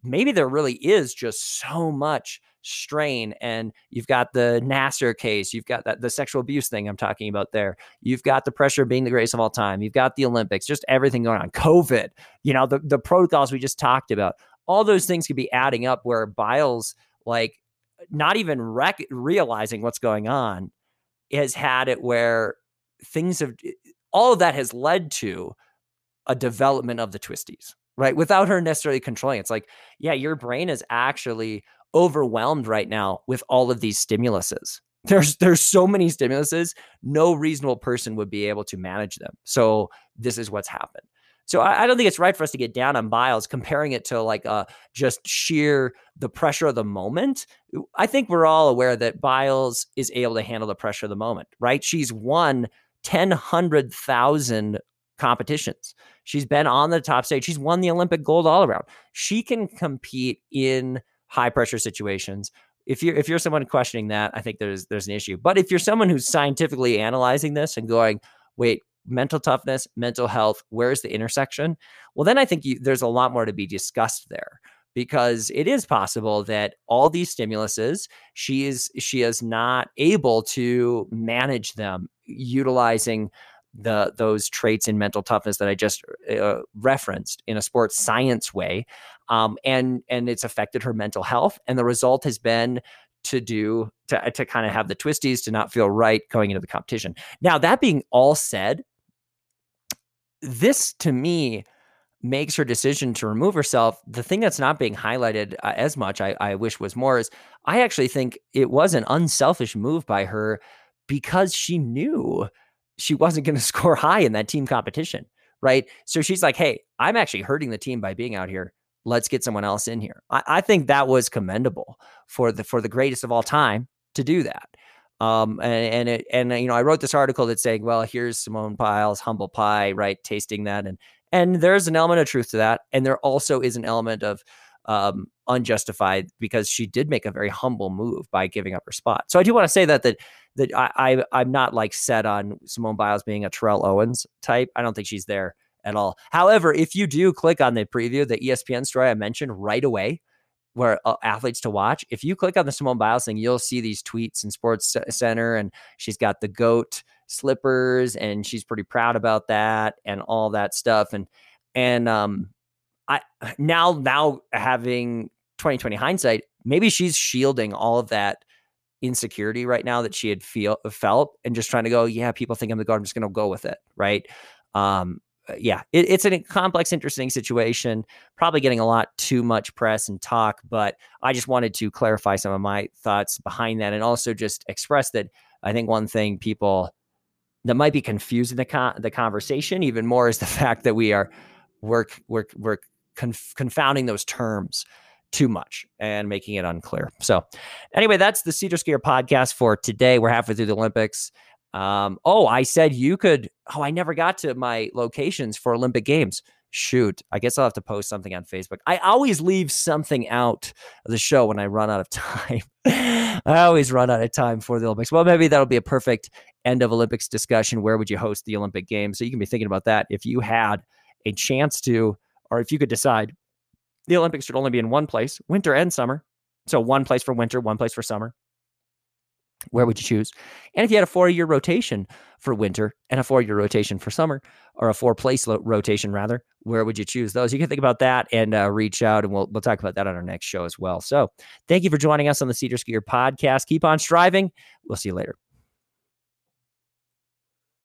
maybe there really is just so much strain and you've got the Nassar case, you've got that the sexual abuse thing I'm talking about there. You've got the pressure of being the greatest of all time. You've got the Olympics, just everything going on. COVID, you know, the the protocols we just talked about. All those things could be adding up where Biles like not even rec- realizing what's going on has had it where things have eh, all of that has led to a development of the twisties right without her necessarily controlling it's like yeah your brain is actually overwhelmed right now with all of these stimuluses. There's there's so many stimuluses, no reasonable person would be able to manage them. So this is what's happened. So I, I, don't think it's right for us to get down on Biles, comparing it to like uh, just sheer the pressure of the moment. I think we're all aware that Biles is able to handle the pressure of the moment, right? She's won 10, 100,000 competitions. She's been on the top stage. She's won the Olympic gold all around. She can compete in high pressure situations. If you're if you're someone questioning that, I think there's there's an issue. But if you're someone who's scientifically analyzing this and going, wait, mental toughness, mental health, where's the intersection? Well, then I think you, there's a lot more to be discussed there because it is possible that all these stimuluses she is she is not able to manage them utilizing the those traits in mental toughness that I just uh, referenced in a sports science way, um, and and it's affected her mental health. And the result has been to do to to kind of have the twisties to not feel right going into the competition. Now that being all said, this to me makes her decision to remove herself the thing that's not being highlighted uh, as much I, I wish was more is i actually think it was an unselfish move by her because she knew she wasn't going to score high in that team competition, right? So she's like, hey, I'm actually hurting the team by being out here. Let's get someone else in here. I, I think that was commendable for the for the greatest of all time to do that. Um, and and it, and you know, I wrote this article that's saying, well, here's Simone Biles humble pie, right? Tasting that, and and there's an element of truth to that, and there also is an element of um, unjustified because she did make a very humble move by giving up her spot. So I do want to say that that that I, I am not like set on Simone Biles being a Terrell Owens type. I don't think she's there at all. However, if you do click on the preview, the ESPN story I mentioned right away, where uh, athletes to watch, if you click on the Simone Biles thing, you'll see these tweets in Sports Center, and she's got the goat slippers, and she's pretty proud about that, and all that stuff, and and um I now now having 2020 hindsight, maybe she's shielding all of that insecurity right now that she had feel felt and just trying to go, yeah, people think I'm the guard. I'm just going to go with it, right? Um, uh, yeah, it, it's a complex, interesting situation. Probably getting a lot too much press and talk, but I just wanted to clarify some of my thoughts behind that, and also just express that I think one thing people that might be confusing the con- the conversation even more is the fact that we are work work we're conf- confounding those terms too much and making it unclear. So, anyway, that's the SederSkier podcast for today. We're halfway through the Olympics. Um, oh, I said you could. Oh, I never got to my locations for Olympic Games. Shoot, I guess I'll have to post something on Facebook. I always leave something out of the show when I run out of time. I always run out of time for the Olympics. Well, maybe that'll be a perfect end of Olympics discussion. Where would you host the Olympic Games? So you can be thinking about that if you had a chance to, or if you could decide the Olympics should only be in one place, winter and summer. So one place for winter, one place for summer where would you choose? And if you had a four year rotation for winter and a four year rotation for summer, or a four place lo- rotation rather, where would you choose those? You can think about that and uh, reach out, and we'll we'll talk about that on our next show as well. So, thank you for joining us on the SederSkier podcast. Keep on striving. We'll see you later.